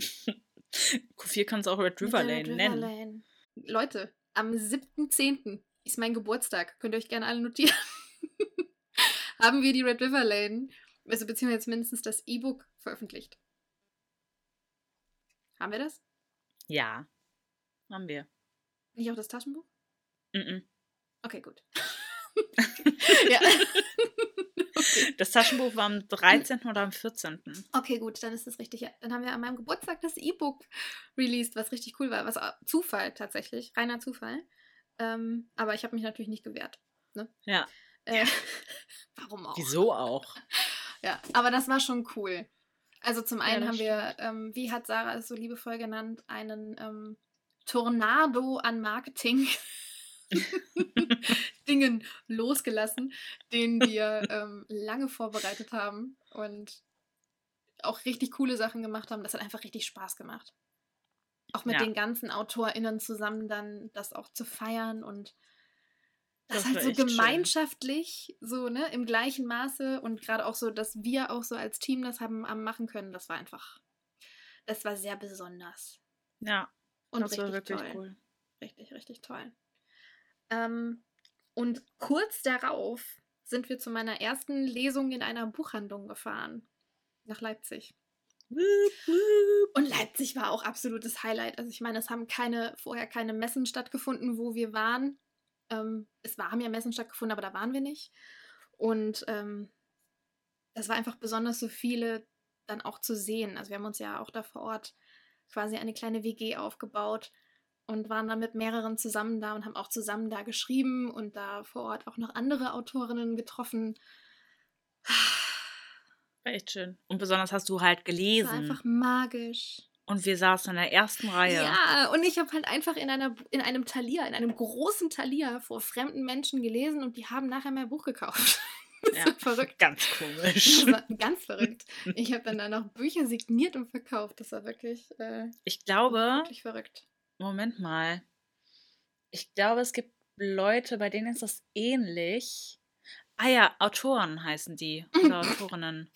Q4 kannst du auch Red River Lane Red nennen. River Lane. Leute, am 7.10. ist mein Geburtstag. Könnt ihr euch gerne alle notieren. Haben wir die Red River Lane, also beziehungsweise mindestens das E-Book veröffentlicht. Haben wir das? Ja, haben wir. Nicht auch das Taschenbuch? Mhm. Okay, gut. Ja. okay. Das Taschenbuch war am 13. oder am 14. okay, gut, dann ist das richtig. Ja, Dann haben wir an meinem Geburtstag das E-Book released, was richtig cool war. Was auch- Zufall tatsächlich, reiner Zufall. Ähm, aber ich habe mich natürlich nicht gewehrt. Ja. Äh, warum auch? Wieso auch? Ja, aber das war schon cool. Also zum einen das haben wir, ähm, wie hat Sarah es so liebevoll genannt, einen ähm, Tornado an Marketing Dingen losgelassen, den wir ähm, lange vorbereitet haben und auch richtig coole Sachen gemacht haben. Das hat einfach richtig Spaß gemacht. Auch mit Ja. den ganzen AutorInnen zusammen dann das auch zu feiern und das, Das halt so echt schön. gemeinschaftlich, so, ne, im gleichen Maße und gerade auch so, dass wir auch so als Team das haben am machen können, das war einfach, das war sehr besonders. Ja, Und das war richtig wirklich toll. cool. Richtig, richtig toll. Ähm, und kurz darauf sind wir zu meiner ersten Lesung in einer Buchhandlung gefahren. Nach Leipzig. Und Leipzig war auch absolutes Highlight. Also ich meine, es haben keine, vorher keine Messen stattgefunden, wo wir waren. Ähm, es haben ja Messen stattgefunden, aber da waren wir nicht. Und ähm, das war einfach besonders so viele dann auch zu sehen. Also wir haben uns ja auch da vor Ort quasi eine kleine WG aufgebaut und waren dann mit mehreren zusammen da und haben auch zusammen da geschrieben und da vor Ort auch noch andere Autorinnen getroffen. War echt schön. Und besonders hast du halt Das war gelesen. einfach magisch. Und wir saßen in der ersten Reihe. Ja, und ich habe halt einfach in, einer, in einem Thalia, in einem großen Thalia vor fremden Menschen gelesen und die haben nachher mein Buch gekauft. Das Ja. verrückt. Ganz Das komisch. war ganz verrückt. Ich habe dann da noch Bücher signiert und verkauft. Das war wirklich, äh, Ich glaube, wirklich verrückt. Moment mal. Ich glaube, es gibt Leute, bei denen ist das ähnlich. Ah ja, Autoren heißen die. Oder Autorinnen.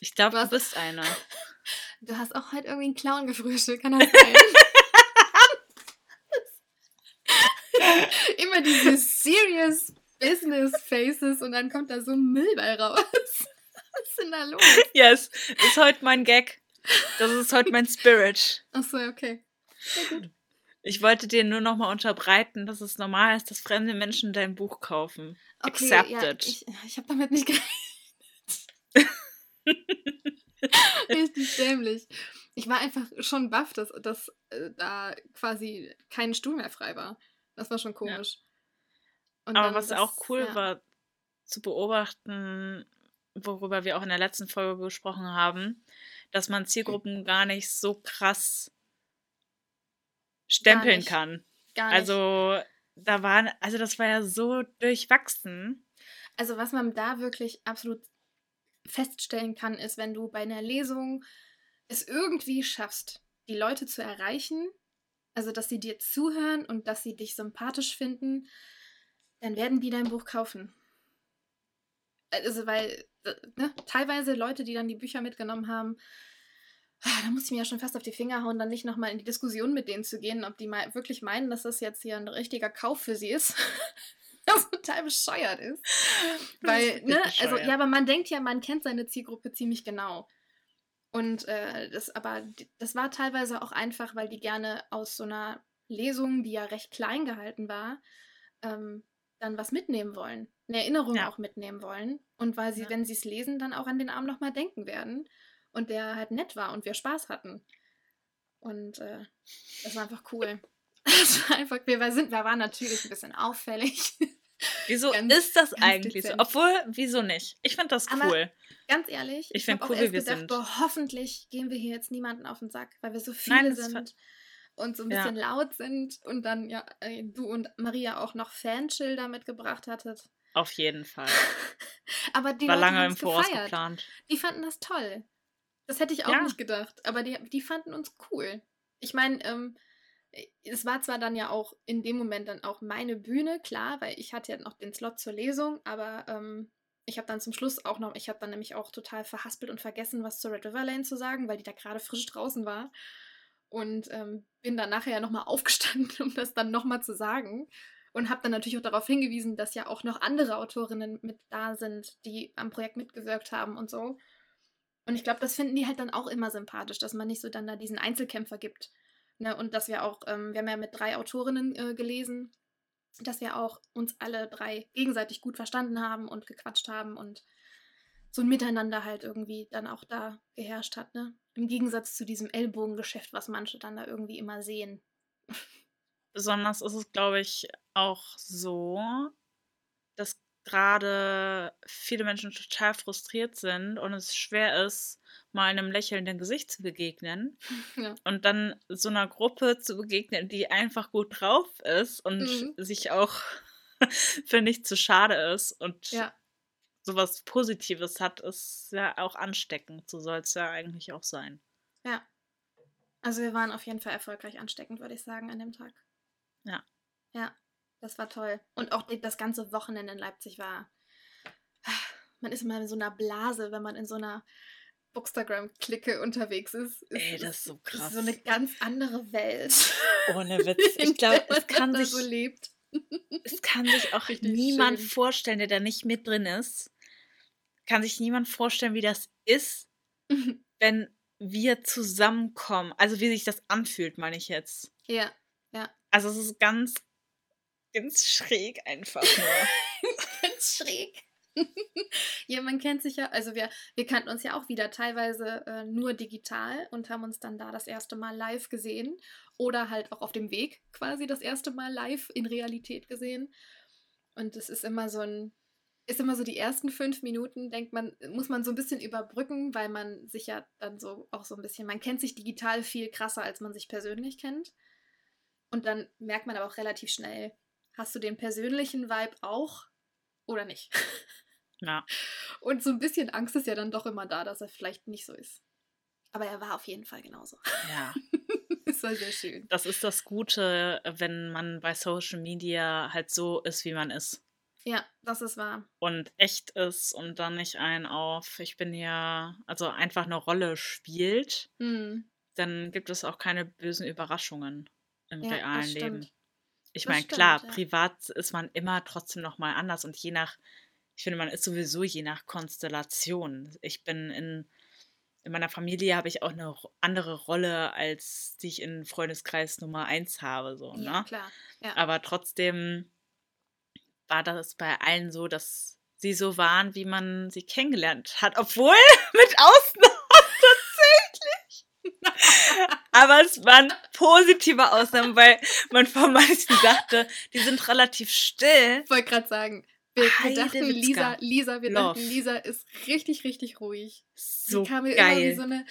Ich glaube, du bist eine. Du hast auch halt irgendwie einen Clown gefrühstückt, kann das sein? Immer diese serious Business Faces und dann kommt da so ein Müll bei raus. Was ist denn da los? Yes, ist heute mein Gag. Das ist heute mein Spirit. Achso, okay. Ja, gut. Ich wollte dir nur noch mal unterbreiten, dass es normal ist, dass fremde Menschen dein Buch kaufen. Okay, ja, Accepted. ich, ich habe damit nicht gerechnet. Richtig dämlich. Ich war einfach schon baff, dass, dass äh, da quasi kein Stuhl mehr frei war. Das war schon komisch. Und Aber was das- auch cool ja. war zu beobachten, worüber wir auch in der letzten Folge gesprochen haben, dass man Zielgruppen gar nicht so krass stempeln nicht. kann. Gar nicht. Also da waren, also das war ja so durchwachsen. Also was man da wirklich absolut feststellen kann, ist, wenn du bei einer Lesung es irgendwie schaffst, die Leute zu erreichen, also dass sie dir zuhören und dass sie dich sympathisch finden, dann werden die dein Buch kaufen. Also weil äh, ne, teilweise Leute, die dann die Bücher mitgenommen haben, da muss ich mir ja schon fast auf die Finger hauen, dann nicht nochmal in die Diskussion mit denen zu gehen, ob die mal wirklich meinen, dass das jetzt hier ein richtiger Kauf für sie ist. was total bescheuert ist. Weil, ne, also ja, aber man denkt ja, man kennt seine Zielgruppe ziemlich genau. Und äh, das, aber das war teilweise auch einfach, weil die gerne aus so einer Lesung, die ja recht klein gehalten war, ähm, dann was mitnehmen wollen. Eine Erinnerung ja. auch mitnehmen wollen. Und weil sie, ja. wenn sie es lesen, dann auch an den Abend nochmal denken werden. Und der halt nett war und wir Spaß hatten. Und äh, das war einfach cool. Das war einfach, wir, sind, wir waren natürlich ein bisschen auffällig. Wieso ganz, ist das eigentlich dezent. so? Obwohl, wieso nicht? Ich finde das cool. Aber ganz ehrlich, ich, ich finde cool, wie wir gedacht, sind. Boah, hoffentlich gehen wir hier jetzt niemanden auf den Sack, weil wir so viele Nein, sind und so ein bisschen ja. laut sind und dann ja äh, du und Maria auch noch Fanschilder mitgebracht hattet. Auf jeden Fall. aber die war Leute lange im Voraus gefeiert. geplant. Die fanden das toll. Das hätte ich auch ja. nicht gedacht, aber die, die fanden uns cool. Ich meine, ähm, es war zwar dann ja auch in dem Moment dann auch meine Bühne, klar, weil ich hatte ja noch den Slot zur Lesung, aber ähm, ich habe dann zum Schluss auch noch, ich habe dann nämlich auch total verhaspelt und vergessen, was zur Red River Lane zu sagen, weil die da gerade frisch draußen war. Und ähm, bin dann nachher ja nochmal aufgestanden, um das dann nochmal zu sagen. Und habe dann natürlich auch darauf hingewiesen, dass ja auch noch andere Autorinnen mit da sind, die am Projekt mitgewirkt haben und so. Und ich glaube, das finden die halt dann auch immer sympathisch, dass man nicht so dann da diesen Einzelkämpfer gibt. Ne? Und dass wir auch, ähm, wir haben ja mit drei Autorinnen äh, gelesen, dass wir auch uns alle drei gegenseitig gut verstanden haben und gequatscht haben und so ein Miteinander halt irgendwie dann auch da geherrscht hat, ne? Im Gegensatz zu diesem Ellbogengeschäft, was manche dann da irgendwie immer sehen. Besonders ist es, glaube ich, auch so, dass gerade viele Menschen total frustriert sind und es schwer ist, mal einem lächelnden Gesicht zu begegnen ja. und dann so einer Gruppe zu begegnen, die einfach gut drauf ist und mhm. sich auch für nichts zu schade ist und ja. sowas Positives hat, ist ja auch ansteckend. So soll es ja eigentlich auch sein. Ja. Also wir waren auf jeden Fall erfolgreich ansteckend, würde ich sagen, an dem Tag. Ja. Ja, das war toll. Und auch das ganze Wochenende in Leipzig war. Man ist immer in so einer Blase, wenn man in so einer Bookstagram-Clique unterwegs ist. ist. Ey, das ist so krass. Ist so eine ganz andere Welt. Ohne Witz. Ich glaube, es kann sich. So lebt. Es kann sich auch Richtig niemand schön. vorstellen, der da nicht mit drin ist. Kann sich niemand vorstellen, wie das ist, wenn wir zusammenkommen. Also wie sich das anfühlt, meine ich jetzt. Ja, ja. Also es ist ganz, ganz schräg einfach nur. ganz schräg. ja, man kennt sich ja, also wir, wir kannten uns ja auch wieder teilweise äh, nur digital und haben uns dann da das erste Mal live gesehen oder halt auch auf dem Weg quasi das erste Mal live in Realität gesehen. Und es ist immer so ein, ist immer so die ersten fünf Minuten, denkt man, muss man so ein bisschen überbrücken, weil man sich ja dann so auch so ein bisschen, man kennt sich digital viel krasser, als man sich persönlich kennt. Und dann merkt man aber auch relativ schnell, hast du den persönlichen Vibe auch oder nicht? Ja. Und so ein bisschen Angst ist ja dann doch immer da, dass er vielleicht nicht so ist. Aber er war auf jeden Fall genauso. Ja. das war sehr schön. Das ist das Gute, wenn man bei Social Media halt so ist, wie man ist. Ja, das ist wahr. Und echt ist und dann nicht ein auf, ich bin ja, also einfach eine Rolle spielt, mhm. dann gibt es auch keine bösen Überraschungen im ja, realen Leben. Ich meine, klar, ja. privat ist man immer trotzdem nochmal anders und je nach ich finde, man ist sowieso je nach Konstellation. Ich bin in, in meiner Familie habe ich auch eine andere Rolle, als die ich in Freundeskreis Nummer 1 habe. So, ja, ne? klar. Ja. Aber trotzdem war das bei allen so, dass sie so waren, wie man sie kennengelernt hat. Obwohl, mit Ausnahmen tatsächlich. Aber es waren positive Ausnahmen, weil man von manchen dachte, die sind relativ still. Ich wollte gerade sagen, wir, wir dachten, Lisa, Lisa, wir Love. dachten, Lisa ist richtig, richtig ruhig. So Sie kam mir geil. immer wie so eine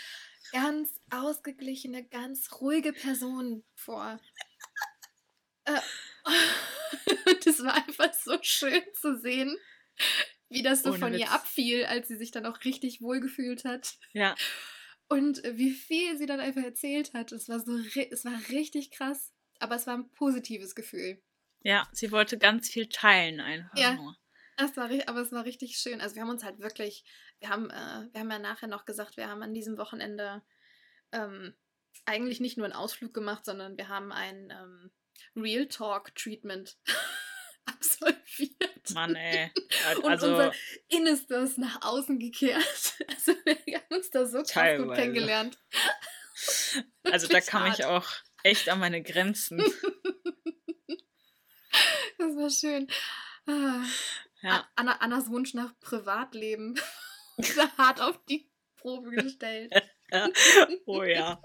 ganz ausgeglichene, ganz ruhige Person vor. äh, das war einfach so schön zu sehen, wie das so Ohne von ihr Witz. abfiel, als sie sich dann auch richtig wohl gefühlt hat. Ja, Und äh, wie viel sie dann einfach erzählt hat. Es war so, es war richtig krass. Aber es war ein positives Gefühl. ja, sie wollte ganz viel teilen einfach Ja. nur. Es war, aber es war richtig schön. Also wir haben uns halt wirklich, wir haben, äh, wir haben ja nachher noch gesagt, wir haben an diesem Wochenende ähm, eigentlich nicht nur einen Ausflug gemacht, sondern wir haben ein ähm, Real Talk Treatment absolviert. Mann, ey. Und Also, unser Innerstes nach außen gekehrt. Also wir haben uns da so krass gut Teilweise. kennengelernt. also da kam ich hart. auch echt an meine Grenzen. Das war schön. Ah. Ja, Anna, Annas Wunsch nach Privatleben hart auf die Probe gestellt. oh ja.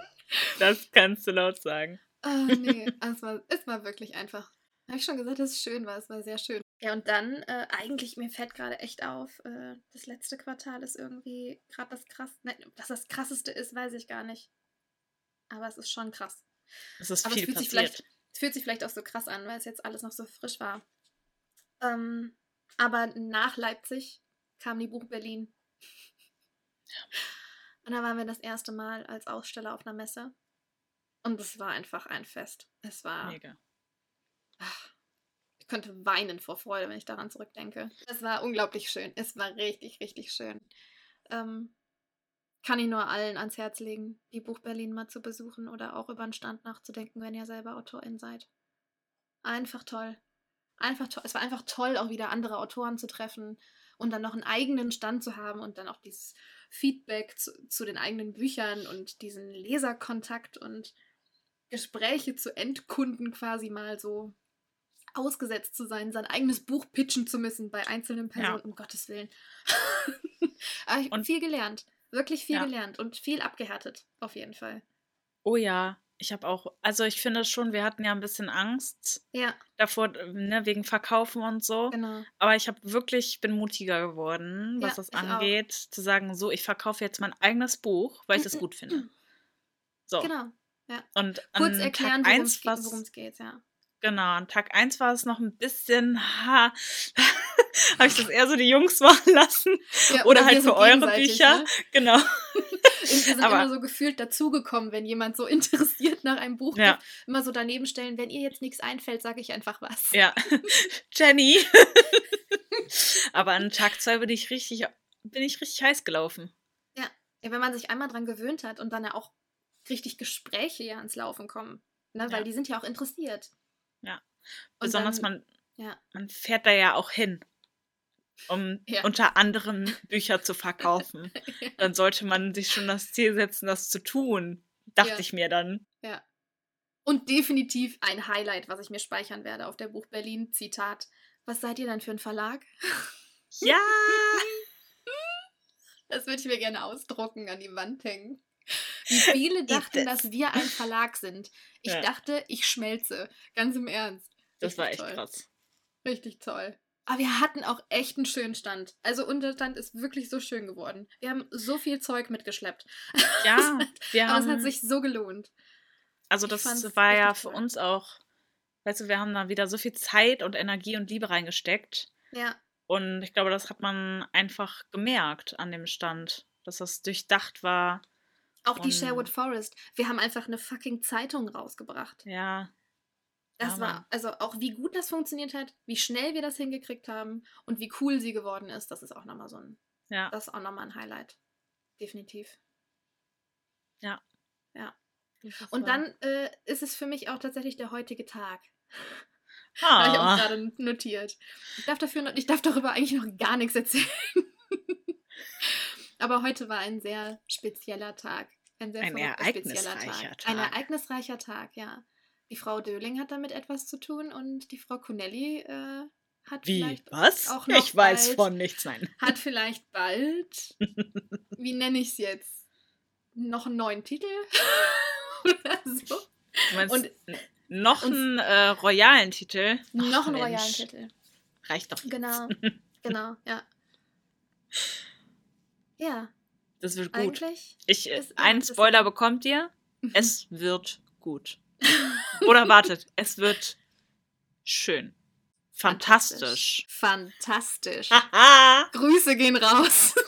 Das kannst du laut sagen. Ah, nee, es war, es war wirklich einfach. Habe ich schon gesagt, dass es schön war. Es war sehr schön. Ja, und dann, äh, eigentlich, mir fällt gerade echt auf, äh, das letzte Quartal ist irgendwie gerade das krass. Ne, was das krasseste ist, weiß ich gar nicht. Aber es ist schon krass. Es ist Aber es viel fühlt, sich passiert. vielleicht, es fühlt sich vielleicht auch so krass an, weil es jetzt alles noch so frisch war. Ähm, aber nach Leipzig kam die Buch Berlin. Und da waren wir das erste Mal als Aussteller auf einer Messe. Und es war einfach ein Fest. Es war. Mega. Könnte weinen vor Freude, wenn ich daran zurückdenke. Es war unglaublich schön. Es war richtig, richtig schön. Ähm, kann ich nur allen ans Herz legen, die Buch Berlin mal zu besuchen oder auch über den Stand nachzudenken, wenn ihr selber Autorin seid. Einfach toll. Einfach toll. Es war einfach toll, auch wieder andere Autoren zu treffen und dann noch einen eigenen Stand zu haben und dann auch dieses Feedback zu, zu den eigenen Büchern und diesen Leserkontakt und Gespräche zu Endkunden quasi mal so ausgesetzt zu sein, sein eigenes Buch pitchen zu müssen bei einzelnen Personen, Ja. um Gottes Willen. Aber ich habe viel gelernt. Wirklich viel Ja. gelernt und viel abgehärtet, auf jeden Fall. Oh ja, ich habe auch, also ich finde schon, wir hatten ja ein bisschen Angst Ja, davor, ne, wegen Verkaufen und so. genau. Aber ich habe wirklich, bin mutiger geworden, was Ja, das ich auch. angeht, zu sagen, so, ich verkaufe jetzt mein eigenes Buch, weil ich das gut finde. So. Genau. Und Kurz erklären, worum 1 es geht, ja. Genau, an Tag 1 war es noch ein bisschen, ha, habe ich das eher so die Jungs machen lassen. ja Oder halt für eure Bücher. Ne? Genau. Wir sind Aber- immer so gefühlt dazugekommen, wenn jemand so interessiert nach einem Buch Ja. gibt. Immer so daneben stellen, wenn ihr jetzt nichts einfällt, sage ich einfach was. Ja. Jenny. Aber an Tag 2 bin ich richtig, bin ich richtig heiß gelaufen. Ja, wenn man sich einmal dran gewöhnt hat und dann ja auch richtig Gespräche ja ans Laufen kommen. Ne? Weil Ja. die sind ja auch interessiert. Ja. Besonders dann- man, Ja. man fährt da ja auch hin, um Ja. unter anderem Bücher zu verkaufen. Dann sollte man sich schon das Ziel setzen, das zu tun, dachte Ja. ich mir dann. Ja. Und definitiv ein Highlight, was ich mir speichern werde auf der Buch Berlin. Zitat. Was seid ihr dann für ein Verlag? Ja! Das würde ich mir gerne ausdrucken, an die Wand hängen. Wie viele dachten, das. dass wir ein Verlag sind. Ich Ja. dachte, ich schmelze. Ganz im Ernst. Das war echt toll. krass. Richtig toll. Aber wir hatten auch echt einen schönen Stand. Also unser Stand ist wirklich so schön geworden. Wir haben so viel Zeug mitgeschleppt. Ja, wir Aber es hat haben, sich so gelohnt. also das war ja für toll. uns auch, weißt du, wir haben da wieder so viel Zeit und Energie und Liebe reingesteckt. Ja, Und ich glaube, das hat man einfach gemerkt an dem Stand, dass das durchdacht war. Auch die Und- Sherwood Forest. Wir haben einfach eine fucking Zeitung rausgebracht. Ja. Das Ja, war, also auch wie gut das funktioniert hat, wie schnell wir das hingekriegt haben und wie cool sie geworden ist, das ist auch nochmal so ein, Ja. das ist auch nochmal ein Highlight. Definitiv. das Und war- dann äh, ist es für mich auch tatsächlich der heutige Tag. Habe ich auch Ah, gerade notiert. Ich darf, dafür ich darf darüber eigentlich noch gar nichts erzählen. Aber heute war ein sehr spezieller Tag. Ein sehr Ein ereignisreicher Ein Tag. ereignisreicher Tag, ja. Die Frau Döling hat damit etwas zu tun und die Frau Connelly äh, hat wie? vielleicht Was? auch noch ich weiß bald- von nichts, nein. hat vielleicht bald, wie nenne ich es jetzt, noch einen neuen Titel oder so. Du meinst Und- noch und- einen äh, royalen Titel? Ach, noch einen Mensch, royalen Titel. Reicht doch. jetzt. Genau, genau, ja. Ja, Das wird gut. eigentlich. Ich, äh, ist- einen Spoiler bekommt ihr. Es wird gut. Oder wartet, es wird schön. Fantastisch. Fantastisch. Haha! Grüße gehen raus.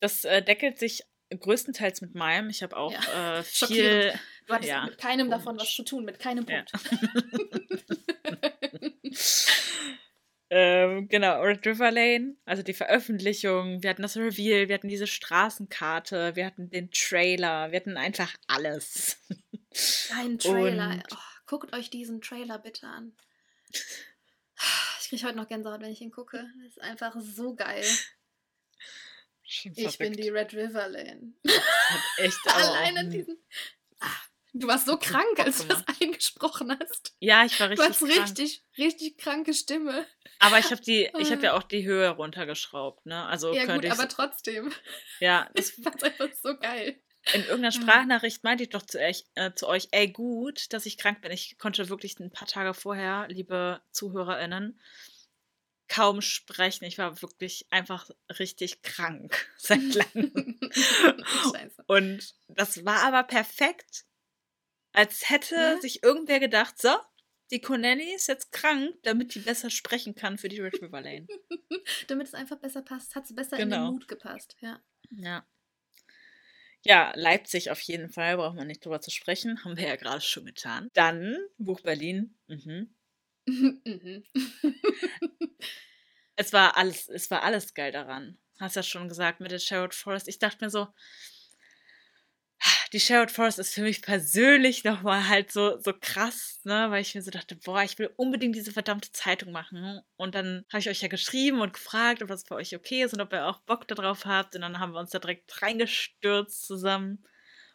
Das äh, deckelt sich größtenteils mit meinem. Ich habe auch Ja. äh, viel. Du hattest Ja, mit keinem davon was zu tun, mit keinem Ja. Ähm, genau, Red River Lane, also die Veröffentlichung, wir hatten das Reveal, wir hatten diese Straßenkarte, wir hatten den Trailer, wir hatten einfach alles. Ein Trailer. Oh, guckt euch diesen Trailer bitte an. Ich kriege heute noch Gänsehaut, wenn ich ihn gucke. Das ist einfach so geil. Ich bin die Red River Lane. Hat echt auch- Alleine diesen. Ah, Du warst so krank, als du das eingesprochen hast. Ja, ich war Du richtig. hast krank. richtig, richtig kranke Stimme. Aber ich habe die, ich Ah. habe ja auch die Höhe runtergeschraubt, ne? Also ja, gut, könnte ich. aber trotzdem. ja, das, Ich fand's einfach so geil. in irgendeiner. Sprachnachricht meinte ich doch zu euch, äh, zu euch, ey, gut, dass ich krank bin. Ich konnte wirklich ein paar Tage vorher, liebe ZuhörerInnen, kaum sprechen. Ich war wirklich einfach richtig krank seit langem. Und das war aber perfekt. Als hätte Ja. sich irgendwer gedacht, so, die Connelly ist jetzt krank, damit die besser sprechen kann für die Red River Lane. Damit es einfach besser passt, hat es besser in Genau. den Mut gepasst. Ja. Ja. Ja, Leipzig auf jeden Fall, braucht man nicht drüber zu sprechen. Haben wir ja gerade schon getan. Dann Buch Berlin. Mhm. Mhm. Es war alles, es war alles geil daran. Hast ja schon gesagt mit der Sherwood Forest. Ich dachte mir so, die Sherwood Forest ist für mich persönlich nochmal halt so, so krass, ne? Weil ich mir so dachte, boah, ich will unbedingt diese verdammte Zeitung machen. Und dann habe ich euch ja geschrieben und gefragt, ob das für euch okay ist und ob ihr auch Bock darauf habt. Und dann haben wir uns da direkt reingestürzt zusammen.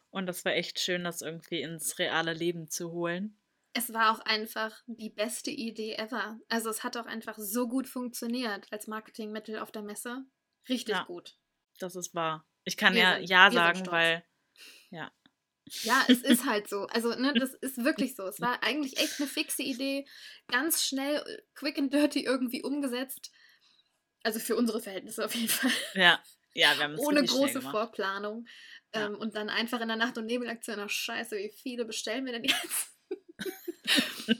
Und das war echt schön, das irgendwie ins reale Leben zu holen. Es war auch einfach die beste Idee ever. Also es hat auch einfach so gut funktioniert als Marketingmittel auf der Messe. Richtig Ja. gut. Das ist wahr. Ich kann Wir ja sind- Ja sagen, weil Ja, es ist halt so. Also, ne, das ist wirklich so. Es war eigentlich echt eine fixe Idee. Ganz schnell, äh, quick and dirty irgendwie umgesetzt. Also für unsere Verhältnisse auf jeden Fall. Ja, ja, wir haben es Ohne große. Vorplanung. Ja. Ähm, und dann einfach in der Nacht- und Nebelaktion, ach scheiße, wie viele bestellen wir denn jetzt?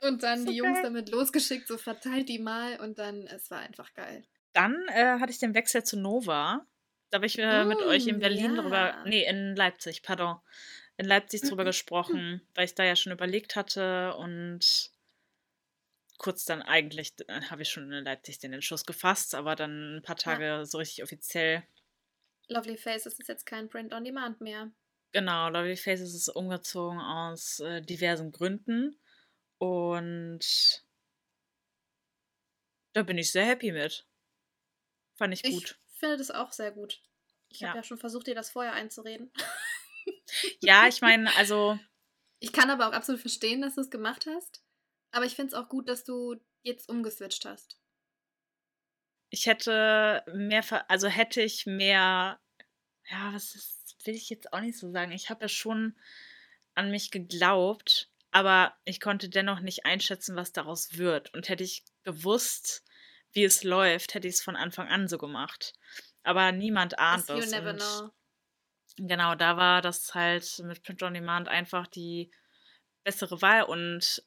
und dann So die Jungs geil. damit losgeschickt, so verteilt die mal und dann, es war einfach geil. Dann äh, hatte ich den Wechsel zu Nova. Da habe ich äh, mit euch in Mm, Berlin ja. drüber, nee, in Leipzig, pardon, in Leipzig drüber gesprochen, weil ich da ja schon überlegt hatte und kurz dann eigentlich äh, habe ich schon in Leipzig den Entschluss gefasst, aber dann ein paar Tage so richtig offiziell. Lovely Faces ist jetzt kein Print on Demand mehr. Genau, Lovely Faces ist umgezogen aus äh, diversen Gründen und da bin ich sehr happy mit. Fand ich Ich gut. Finde das auch sehr gut. Ich Ja. habe ja schon versucht, dir das vorher einzureden. Ja, ich meine, also Ich kann aber auch absolut verstehen, dass du es gemacht hast. Aber ich finde es auch gut, dass du jetzt umgeswitcht hast. ich hätte mehr, ver- also hätte ich mehr, ja, was ist, will ich jetzt auch nicht so sagen. Ich habe ja schon an mich geglaubt, aber ich konnte dennoch nicht einschätzen, was daraus wird. Und hätte ich gewusst, wie es läuft, hätte ich es von Anfang an so gemacht. Aber niemand ahnt As you das. never know. Genau, da war das halt mit Print on Demand einfach die bessere Wahl und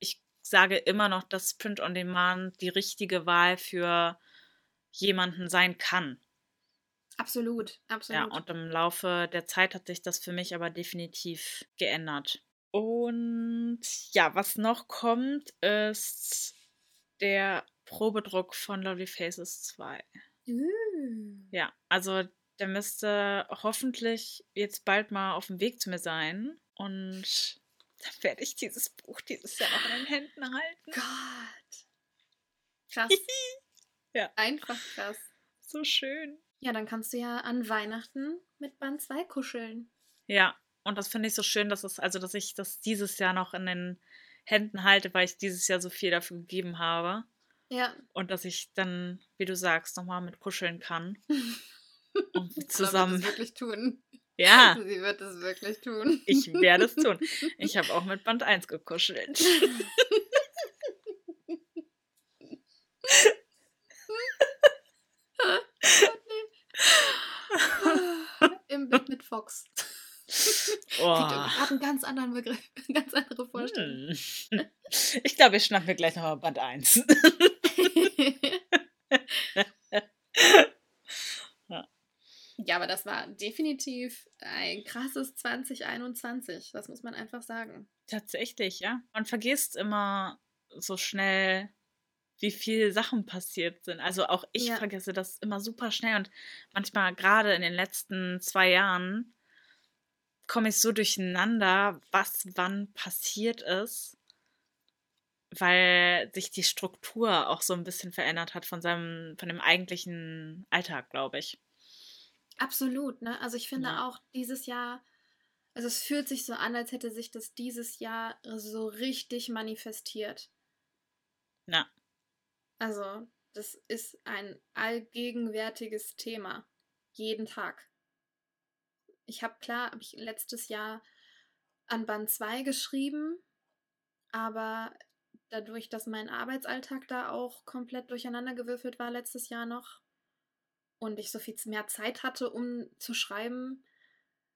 ich sage immer noch, dass Print on Demand die richtige Wahl für jemanden sein kann. Absolut, absolut. Ja, und im Laufe der Zeit hat sich das für mich aber definitiv geändert. Und ja, was noch kommt, ist der Probedruck von Lovely Faces 2. Uh. Ja, also der müsste hoffentlich jetzt bald mal auf dem Weg zu mir sein. Und dann werde ich dieses Buch dieses Jahr noch in den Händen halten. Gott. Krass. Ja. Einfach krass. So schön. Ja, dann kannst du ja an Weihnachten mit Band 2 kuscheln. Ja, und das finde ich so schön, dass es, also dass ich das dieses Jahr noch in den Händen halte, weil ich dieses Jahr so viel dafür gegeben habe. Ja. Und dass ich dann, wie du sagst, nochmal mit kuscheln kann. Und Ich glaube, zusammen. Sie wird es wirklich tun. Ja, Sie wird es wirklich tun. ich werde es tun. Ich habe auch mit Band 1 gekuschelt. Im Bett mit Fox. Oh. hat einen ganz anderen Begriff, eine ganz andere Vorstellung. Hm. Ich glaube, ich schnapp mir gleich nochmal Band 1. ja, aber das war definitiv ein krasses 2021. Das muss man einfach sagen. Tatsächlich, ja. Man vergisst immer so schnell, wie viele Sachen passiert sind. Also auch ich Ja. vergesse das immer super schnell und manchmal gerade in den letzten zwei Jahren komme ich so durcheinander, was wann passiert ist, weil sich die Struktur auch so ein bisschen verändert hat von seinem, von dem eigentlichen Alltag, glaube ich. Absolut, ne? Also ich finde Ja. auch dieses Jahr, also es fühlt sich so an, als hätte sich das dieses Jahr so richtig manifestiert. Na, Also, das ist ein allgegenwärtiges Thema. Jeden Tag. Ich habe klar, habe ich letztes Jahr an Band 2 geschrieben, aber dadurch, dass mein Arbeitsalltag da auch komplett durcheinandergewürfelt war letztes Jahr noch und ich so viel mehr Zeit hatte, um zu schreiben,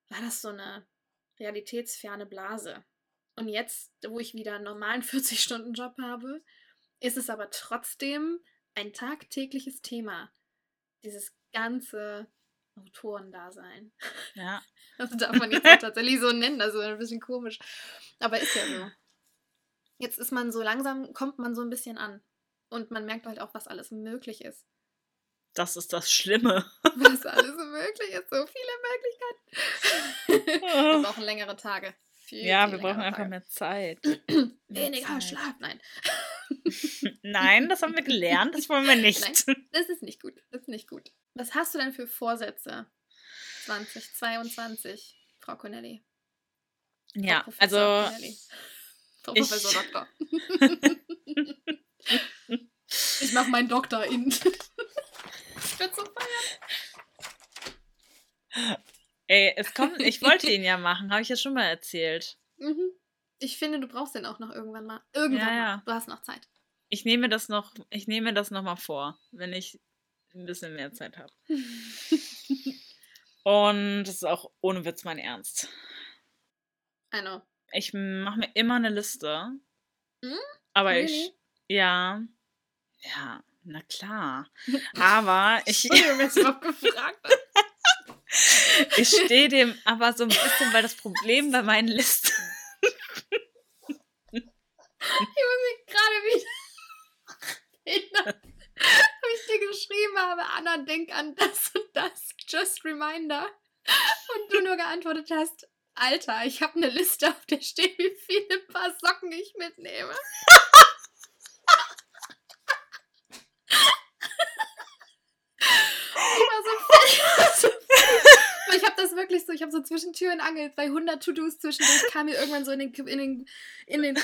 war das so eine realitätsferne Blase. Und jetzt, wo ich wieder einen normalen 40-Stunden-Job habe, ist es aber trotzdem ein tagtägliches Thema. Dieses ganze Autorendasein. ja. Das darf man jetzt tatsächlich so nennen, also ein bisschen komisch. Aber ist ja so. Jetzt ist man so langsam, kommt man so ein bisschen an. Und man merkt halt auch, was alles möglich ist. Das ist das Schlimme. Was alles möglich ist. So viele Möglichkeiten. wir brauchen längere Tage. Viel, Ja, viel wir brauchen einfach Tage. mehr Zeit. Weniger Zeit. Schlaf. Nein. Nein, das haben wir gelernt, das wollen wir nicht. Nein. Das ist nicht gut. Das ist nicht gut. Was hast du denn für Vorsätze 2022, Frau Connelly? Frau Ja, Professor also Connelly. Frau ich- Professor Doktor. ich mache meinen Doktor in. ich bin so feiern. Ey, es kommt, ich wollte ihn ja machen, habe ich ja schon mal erzählt. Mhm. Ich finde, du brauchst den auch noch irgendwann mal. Irgendwann Ja, ja. mal. Du hast noch Zeit. Ich nehme das noch, ich nehme das noch mal vor, wenn ich ein bisschen mehr Zeit habe. Und das ist auch ohne Witz mein Ernst. I know. Ich mache mir immer eine Liste. Hm? Aber Really? ich, ja, ja, na klar. Aber ich, Entschuldigung, dass ich überhaupt gefragt habe. ich stehe dem aber so ein bisschen, weil das Problem bei meinen Listen. Ich muss mich gerade wieder erinnern, wo ich dir geschrieben habe, Anna, denk an das und das. Just Reminder. Und du nur geantwortet hast, Alter, ich habe eine Liste, auf der steht, wie viele Paar Socken ich mitnehme. Ich war so fertig. Ich habe das wirklich so, ich habe so zwischen Tür und Angel bei 100 To-Dos zwischendurch, kam mir irgendwann so in den, in den, in den,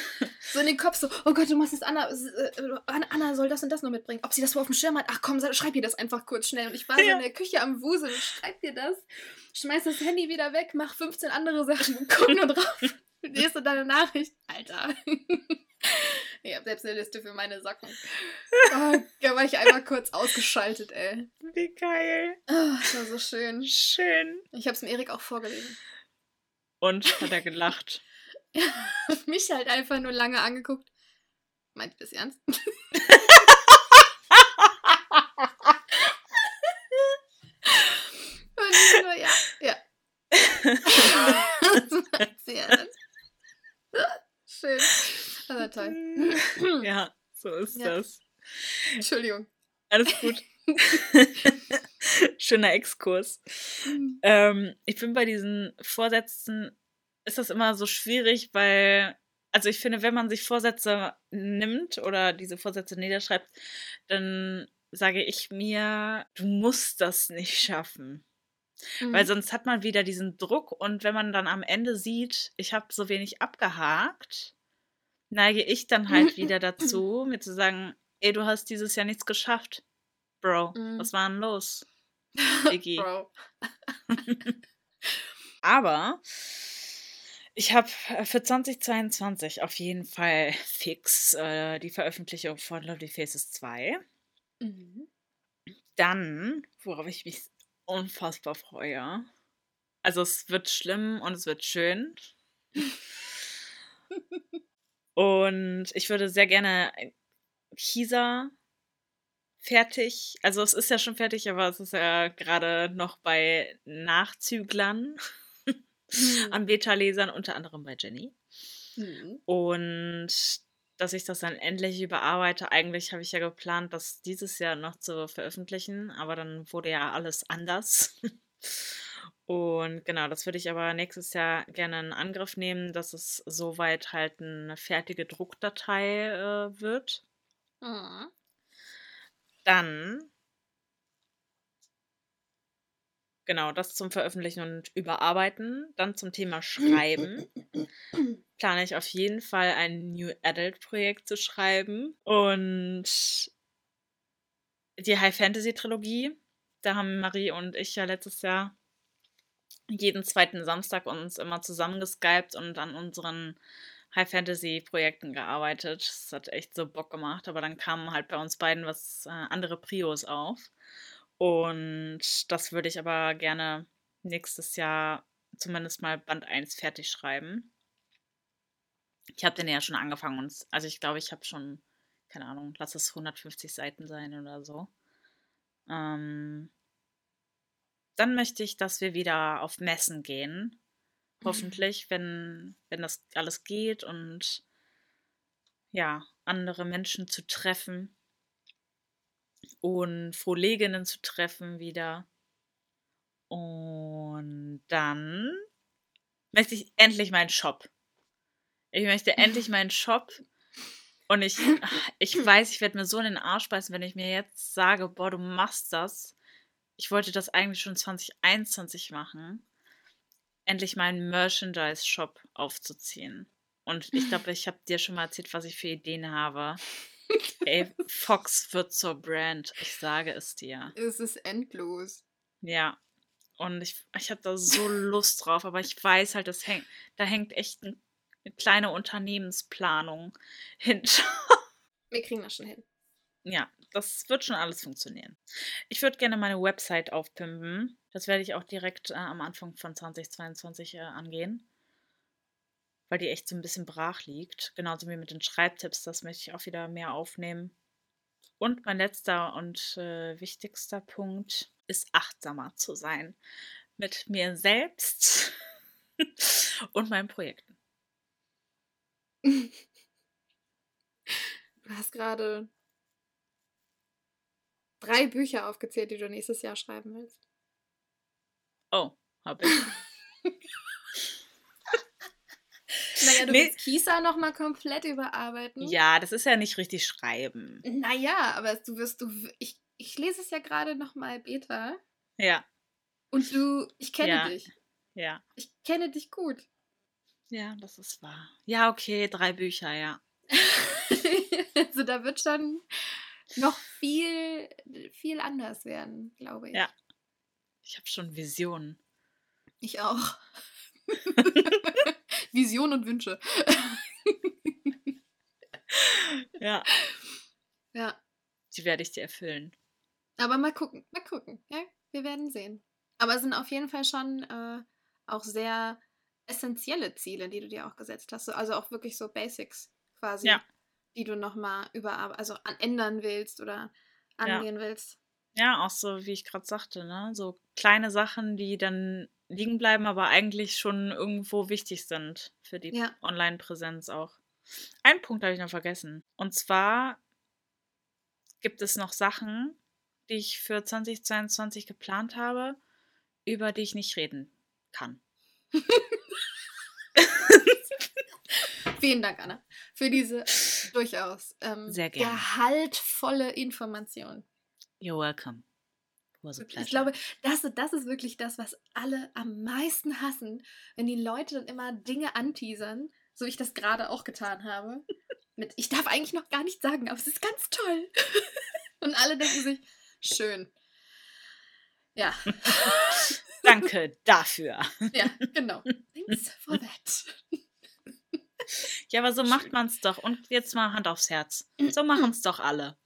so in den Kopf so, oh Gott, du musst es Anna, äh, Anna soll das und das noch mitbringen. Ob sie das wohl auf dem Schirm hat? Ach komm, schreib ihr das einfach kurz schnell. Und ich war so Ja. in der Küche am Wuseln schreib dir das, schmeiß das Handy wieder weg, mach 15 andere Sachen und guck nur drauf. Lese so deine Nachricht. Alter. Ich habe selbst eine Liste für meine Socken. Oh, da war ich einmal kurz ausgeschaltet, ey. Wie geil. Oh, das war so schön. Schön. Ich habe es dem Erik auch vorgelesen. Und hat er gelacht. Hat mich halt einfach nur lange angeguckt. Meint ihr das ernst? Und ich so, ja, ja. das meint sie ernst. Schön. Das war toll. ja, so ist Ja. das. Entschuldigung. Alles gut. Schöner Exkurs. Ähm, ich bin bei diesen Vorsätzen, ist das immer so schwierig, weil, also ich finde, wenn man sich Vorsätze nimmt oder diese Vorsätze niederschreibt, dann sage ich mir, du musst das nicht schaffen. Weil Mhm. sonst hat man wieder diesen Druck und wenn man dann am Ende sieht, ich habe so wenig abgehakt, neige ich dann halt wieder dazu, mir zu sagen, ey, du hast dieses Jahr nichts geschafft. Bro, Mhm. was war denn los? Iggy. Bro. Aber ich habe für 2022 auf jeden Fall fix äh, die Veröffentlichung von Lovely Faces 2. Mhm. Dann, worauf ich mich unfassbar freue, Also es wird schlimm und es wird schön. und ich würde sehr gerne Kisa fertig. Also es ist ja schon fertig, aber es ist ja gerade noch bei Nachzüglern Mhm. an Beta-Lesern, unter anderem bei Jenny. Mhm. Und dass ich das dann endlich überarbeite. Eigentlich habe ich ja geplant, das dieses Jahr noch zu veröffentlichen, aber dann wurde ja alles anders. Und genau, das würde ich aber nächstes Jahr gerne in Angriff nehmen, dass es soweit halt eine fertige Druckdatei äh, wird. Mhm. Dann, genau, das zum Veröffentlichen und Überarbeiten. Dann zum Thema Schreiben. Plane ich auf jeden Fall ein New Adult Projekt zu schreiben. Und die High Fantasy Trilogie. Da haben Marie und ich ja letztes Jahr jeden zweiten Samstag uns immer zusammengeskypt und an unseren High Fantasy Projekten gearbeitet. Das hat echt so Bock gemacht, aber dann kamen halt bei uns beiden was äh, andere Prios auf. Und das würde ich aber gerne nächstes Jahr zumindest mal Band 1 fertig schreiben. Ich habe den ja schon angefangen und also ich glaube, ich habe schon, keine Ahnung, lass es 150 Seiten sein oder so. Ähm, dann möchte ich, dass wir wieder auf Messen gehen. Hoffentlich, wenn, wenn das alles geht und ja, andere Menschen zu treffen und Frohleginnen zu treffen wieder. Und dann möchte ich endlich meinen Shop. Ich möchte endlich meinen Shop. Und ich, ich weiß, ich werde mir so in den Arsch beißen, wenn ich mir jetzt sage, boah, du machst das. Ich wollte das eigentlich schon 2021 machen. Endlich meinen Merchandise-Shop aufzuziehen. Und ich glaube, ich habe dir schon mal erzählt, was ich für Ideen habe. Ey, Fox wird zur Brand. Ich sage es dir. Es ist endlos. Ja. Und ich, ich habe da so Lust drauf, aber ich weiß halt, das hängt, da hängt echt ein, eine kleine Unternehmensplanung hinter. Wir kriegen das schon hin. Ja, das wird schon alles funktionieren. Ich würde gerne meine Website aufpimpen. Das werde ich auch direkt äh, am Anfang von 2022 äh, angehen. Weil die echt so ein bisschen brach liegt. Genauso wie mit den Schreibtipps, das möchte ich auch wieder mehr aufnehmen. Und mein letzter und äh, wichtigster Punkt ist achtsamer zu sein. Mit mir selbst und meinen Projekten. Du hast gerade drei Bücher aufgezählt, die du nächstes Jahr schreiben willst. Oh, hab ich. Naja, du Nee. willst Kisa nochmal komplett überarbeiten. Ja, das ist ja nicht richtig schreiben. Naja, aber du wirst, du, ich, ich lese es ja gerade nochmal Beta. Ja, Und du, ich kenne Ja. dich. ja. Ich kenne dich gut. Ja, das ist wahr. Ja, okay, drei Bücher, ja. also da wird schon noch viel, viel anders werden, glaube ich. Ja. Ich habe schon Visionen. Ich auch. Vision und Wünsche. Ja. Ja. Die werde ich dir erfüllen. Aber mal gucken, mal gucken. Ja, wir werden sehen. Aber es sind auf jeden Fall schon äh, auch sehr essentielle Ziele, die du dir auch gesetzt hast. So- Also auch wirklich so Basics quasi, Ja. die du nochmal überarbeiten, also ändern willst oder angehen willst. Ja, auch so, wie ich gerade sagte, ne? So kleine Sachen, die dann liegen bleiben, aber eigentlich schon irgendwo wichtig sind für die Ja. Online-Präsenz auch. Einen Punkt habe ich noch vergessen. Und zwar gibt es noch Sachen, die ich für 2022 geplant habe, über die ich nicht reden kann. Vielen Dank, Anna, für diese durchaus ähm, Sehr gerne. gehaltvolle Information. You're welcome. A pleasure. Ich glaube, das, das ist wirklich das, was alle am meisten hassen, wenn die Leute dann immer Dinge anteasern, so wie ich das gerade auch getan habe. Mit, ich darf eigentlich noch gar nicht sagen, aber es ist ganz toll. Und alle denken sich, schön. Ja, Danke dafür. ja, genau. Thanks for that. Ja, aber so macht man es doch. Und jetzt mal Hand aufs Herz. So machen es doch alle.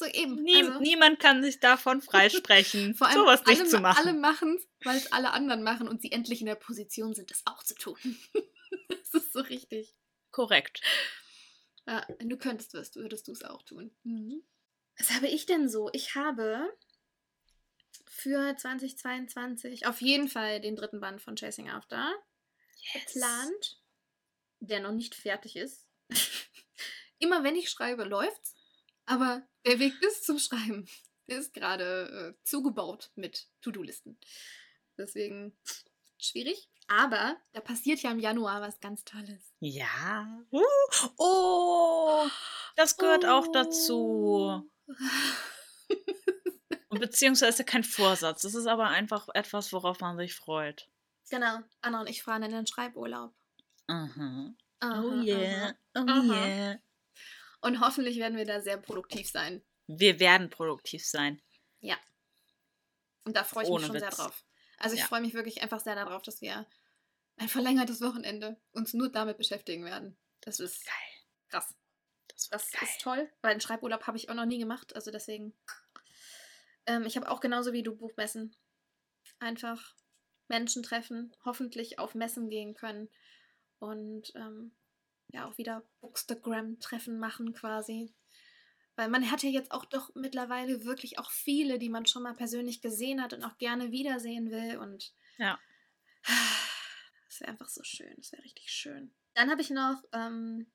So eben. Nie, also, niemand kann sich davon freisprechen, vor allem sowas nicht alle, zu machen. Alle machen es, weil es alle anderen machen und sie endlich in der Position sind, das auch zu tun. das ist so richtig. Korrekt. Ja, wenn du könntest, wirst, würdest du es auch tun. Mhm. Was habe ich denn so? Ich habe für 2022 auf jeden Fall den dritten Band von Chasing After geplant, der noch nicht fertig ist. Immer wenn ich schreibe, läuft's. Aber der Weg bis zum Schreiben ist gerade äh, zugebaut mit To-Do-Listen. Deswegen schwierig. Aber da passiert ja im Januar was ganz Tolles. Ja. Uh, oh, das gehört auch dazu. Und beziehungsweise kein Vorsatz. Das ist aber einfach etwas, worauf man sich freut. Genau. Anna und ich fahren in den Schreiburlaub. Aha. Aha, Oh yeah. Oh yeah. Und hoffentlich werden wir da sehr produktiv sein. Wir werden produktiv sein. Und da freue ich Ohne mich schon sehr Witz. drauf. Also ich Ja. freue mich wirklich einfach sehr darauf, dass wir ein verlängertes Wochenende uns nur damit beschäftigen werden. Das ist Geil. krass. Das Das geil. ist toll, weil einen Schreiburlaub habe ich auch noch nie gemacht. Also deswegen. Ähm, ich habe auch genauso wie du Buchmessen. Einfach Menschen treffen, hoffentlich auf Messen gehen können und ähm, ja auch wieder Bookstagram-Treffen machen quasi. Weil man hat ja jetzt auch doch mittlerweile wirklich auch viele, die man schon mal persönlich gesehen hat und auch gerne wiedersehen will. Und Ja. das wäre einfach so schön. Das wäre richtig schön. Dann habe ich noch, ähm,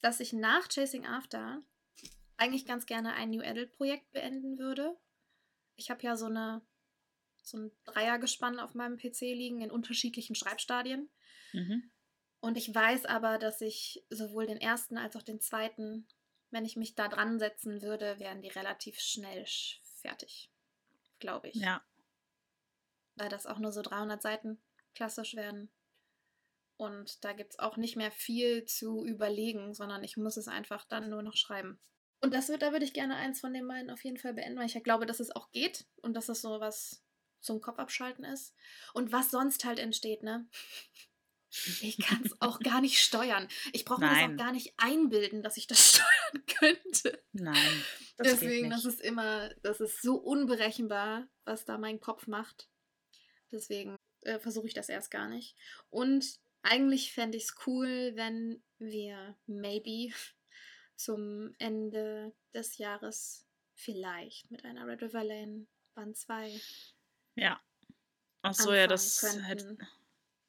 dass ich nach Chasing After eigentlich ganz gerne ein New Adult-Projekt beenden würde. Ich habe ja so eine so ein Dreiergespann auf meinem PC liegen in unterschiedlichen Schreibstadien. Mhm. Und ich weiß aber, dass ich sowohl den ersten als auch den zweiten, wenn ich mich da dran setzen würde, wären die relativ schnell sch- fertig. Glaube ich. Ja. Weil das auch nur so 300 Seiten klassisch werden. Und da gibt es auch nicht mehr viel zu überlegen, sondern ich muss es einfach dann nur noch schreiben. Und das wird, da würde ich gerne eins von den beiden auf jeden Fall beenden, weil ich ja glaube, dass es auch geht und dass es so was zum Kopf abschalten ist. Und was sonst halt entsteht, ne? Ich kann es auch gar nicht steuern. Ich brauche mir das auch gar nicht einbilden, dass ich das steuern könnte. Nein. Das Deswegen, das ist immer, das ist so unberechenbar, was da mein Kopf macht. Deswegen äh, versuche ich das erst gar nicht. Und eigentlich fände ich es cool, wenn wir maybe zum Ende des Jahres vielleicht mit einer Red River Lane Band 2 Ja. Ach so, ja, das, könnten. hätte,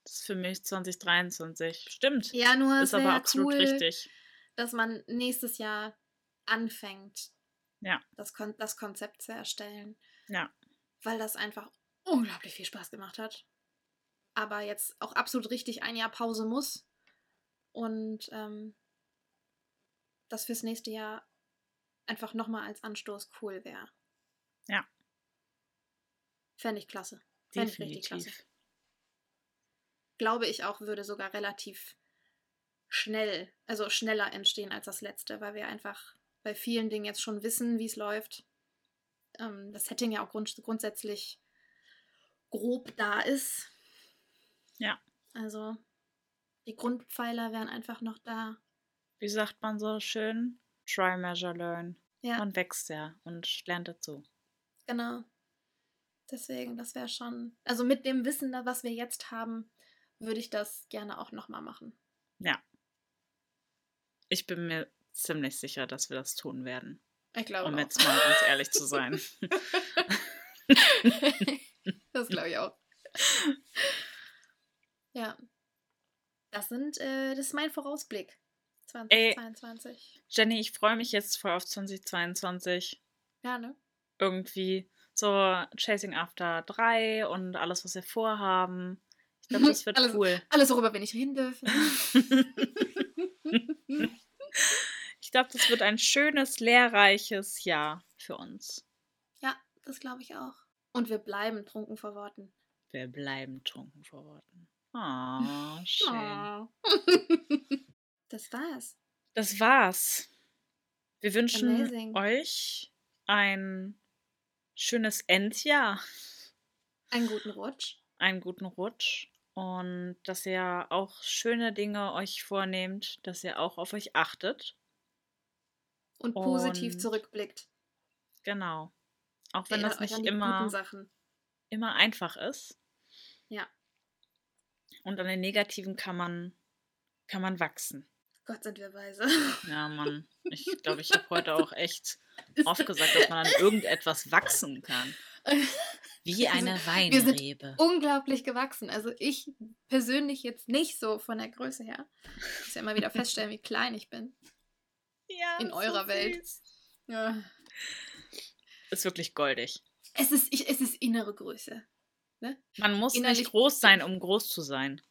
das ist für mich 2023. Stimmt. Ja, nur ist aber absolut cool, richtig. dass man nächstes Jahr anfängt, Ja. das, Kon das Konzept zu erstellen. Ja. Weil das einfach unglaublich viel Spaß gemacht hat. Aber jetzt auch absolut richtig ein Jahr Pause muss. Und ähm, das fürs nächste Jahr einfach nochmal als Anstoß cool wäre. Ja. Fände ich klasse. Fände ich richtig klasse. Glaube ich auch, würde sogar relativ schnell, also schneller entstehen als das letzte, weil wir einfach bei vielen Dingen jetzt schon wissen, wie es läuft. Ähm, das Setting ja auch grund grundsätzlich grob da ist. Ja. Also die Grundpfeiler wären einfach noch da. Wie sagt man so schön? Try, measure, learn. Ja, Man wächst ja und lernt dazu. genau. Deswegen, das wäre schon. Also mit dem Wissen, was wir jetzt haben, würde ich das gerne auch nochmal machen. Ja. Ich bin mir ziemlich sicher, dass wir das tun werden. Ich glaube Um auch. jetzt mal ganz ehrlich zu sein. das glaube ich auch. Ja. Das sind, äh, das ist mein Vorausblick. 2022. Jenny, ich freue mich jetzt voll auf 2022. Ja, ne? Irgendwie so Chasing After 3 und alles, was wir vorhaben. Ich glaube, das wird Alles- cool. Alles, worüber wir nicht reden dürfen. Ich glaube, das wird ein schönes, lehrreiches Jahr für uns. ja, das glaube ich auch. Und wir bleiben trunken vor Worten. Wir bleiben trunken vor Worten. Oh, schön. Oh. das war's. Das war's. Wir wünschen Amazing. euch ein schönes Endjahr, Einen guten Rutsch. einen guten Rutsch und dass ihr auch schöne Dinge euch vornehmt, dass ihr auch auf euch achtet. Und positiv Und- zurückblickt. Genau. Auch wenn Erinnert das nicht immer, immer einfach ist. Ja. Und an den Negativen kann man, kann man wachsen. Gott sind wir weise. Ja, Mann. Ich glaube, ich habe heute auch echt oft gesagt, dass man an irgendetwas wachsen kann. Wie eine wir sind Weinrebe. unglaublich gewachsen. Also ich persönlich jetzt nicht so von der Größe her. Ich muss ja immer wieder feststellen, wie klein ich bin. Ja, in eurer Welt. süß. Ja. Ist wirklich goldig. Es ist, ich, es ist innere Größe. Man muss Innerlich- nicht groß sein, um groß zu sein.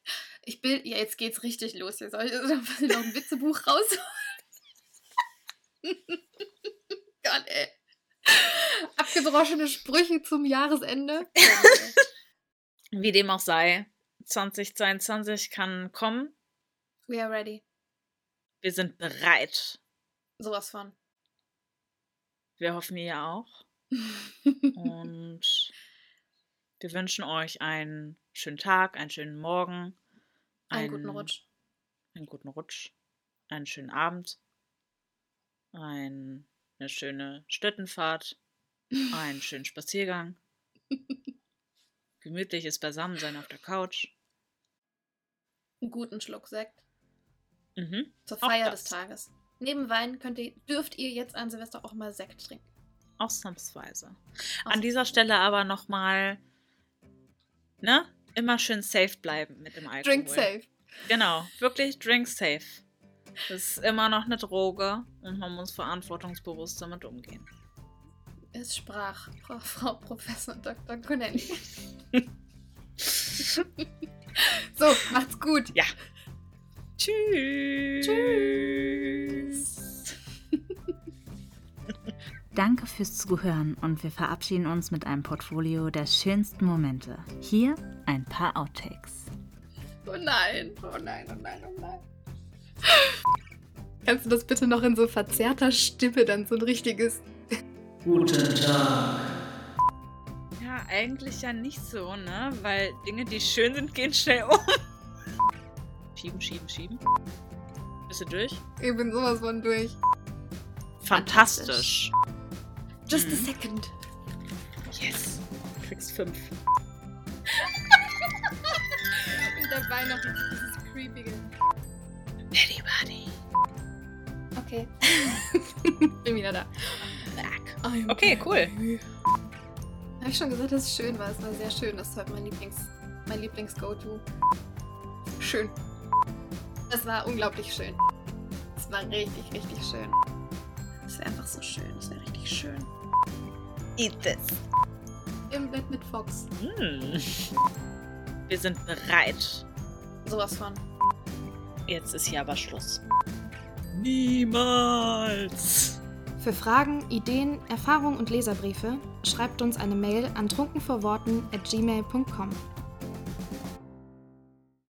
Ich bin, ja, jetzt geht's richtig los. Hier soll ich soll ich noch ein Witzebuch rausholen. Gott, ey. Abgedroschene Sprüche zum Jahresende. Wie dem auch sei, 2022 kann kommen. We are ready. Wir sind bereit. Sowas von. Wir hoffen ihr auch. Und wir wünschen euch einen schönen Tag, einen schönen Morgen. Einen guten Rutsch. Einen guten Rutsch. Einen schönen Abend. Ein, eine schöne Städtenfahrt. Einen schönen Spaziergang. Gemütliches Beisammensein auf der Couch. Einen guten Schluck Sekt. Mhm. Zur Feier des Tages. Neben Wein könnt ihr, dürft ihr jetzt an Silvester auch mal Sekt trinken. Ausnahmsweise. An dieser Stelle aber nochmal, ne? Immer schön safe bleiben mit dem Alkohol. Drink safe. Genau, wirklich drink safe. Das ist immer noch eine Droge und man muss verantwortungsbewusst damit umgehen. Es sprach Frau, Frau Professor Dr. Connelly. so, macht's gut. Ja. Tschüss. Tschüss. Danke fürs Zuhören und wir verabschieden uns mit einem Portfolio der schönsten Momente. Hier ein paar Outtakes. Oh nein, oh nein, oh nein, oh nein. Kannst du das bitte noch in so verzerrter Stimme dann so ein richtiges. Guten Tag. Ja, eigentlich ja nicht so, ne? Weil Dinge, die schön sind, gehen schnell um. Schieben, schieben, schieben. Bist du durch? Ich bin sowas von durch. Fantastisch. Just a Mhm. second. Yes. Du kriegst fünf. Und dabei noch dieses creepige. Buddy. Okay. bin wieder da. Back. I'm Okay, cool. back. Habe ich schon gesagt, dass es schön war. Es war sehr schön. Das ist halt mein Lieblings, mein Lieblings-Go-To. Schön. Es war unglaublich schön. Es war richtig, richtig schön. Es wäre einfach so schön. Es wäre richtig schön. Eat this. Im Bett mit Fox. Mm. Wir sind bereit. Sowas von. Jetzt ist hier aber Schluss. Niemals. Für Fragen, Ideen, Erfahrungen und Leserbriefe schreibt uns eine Mail an trunkenvorworten at gmail.com.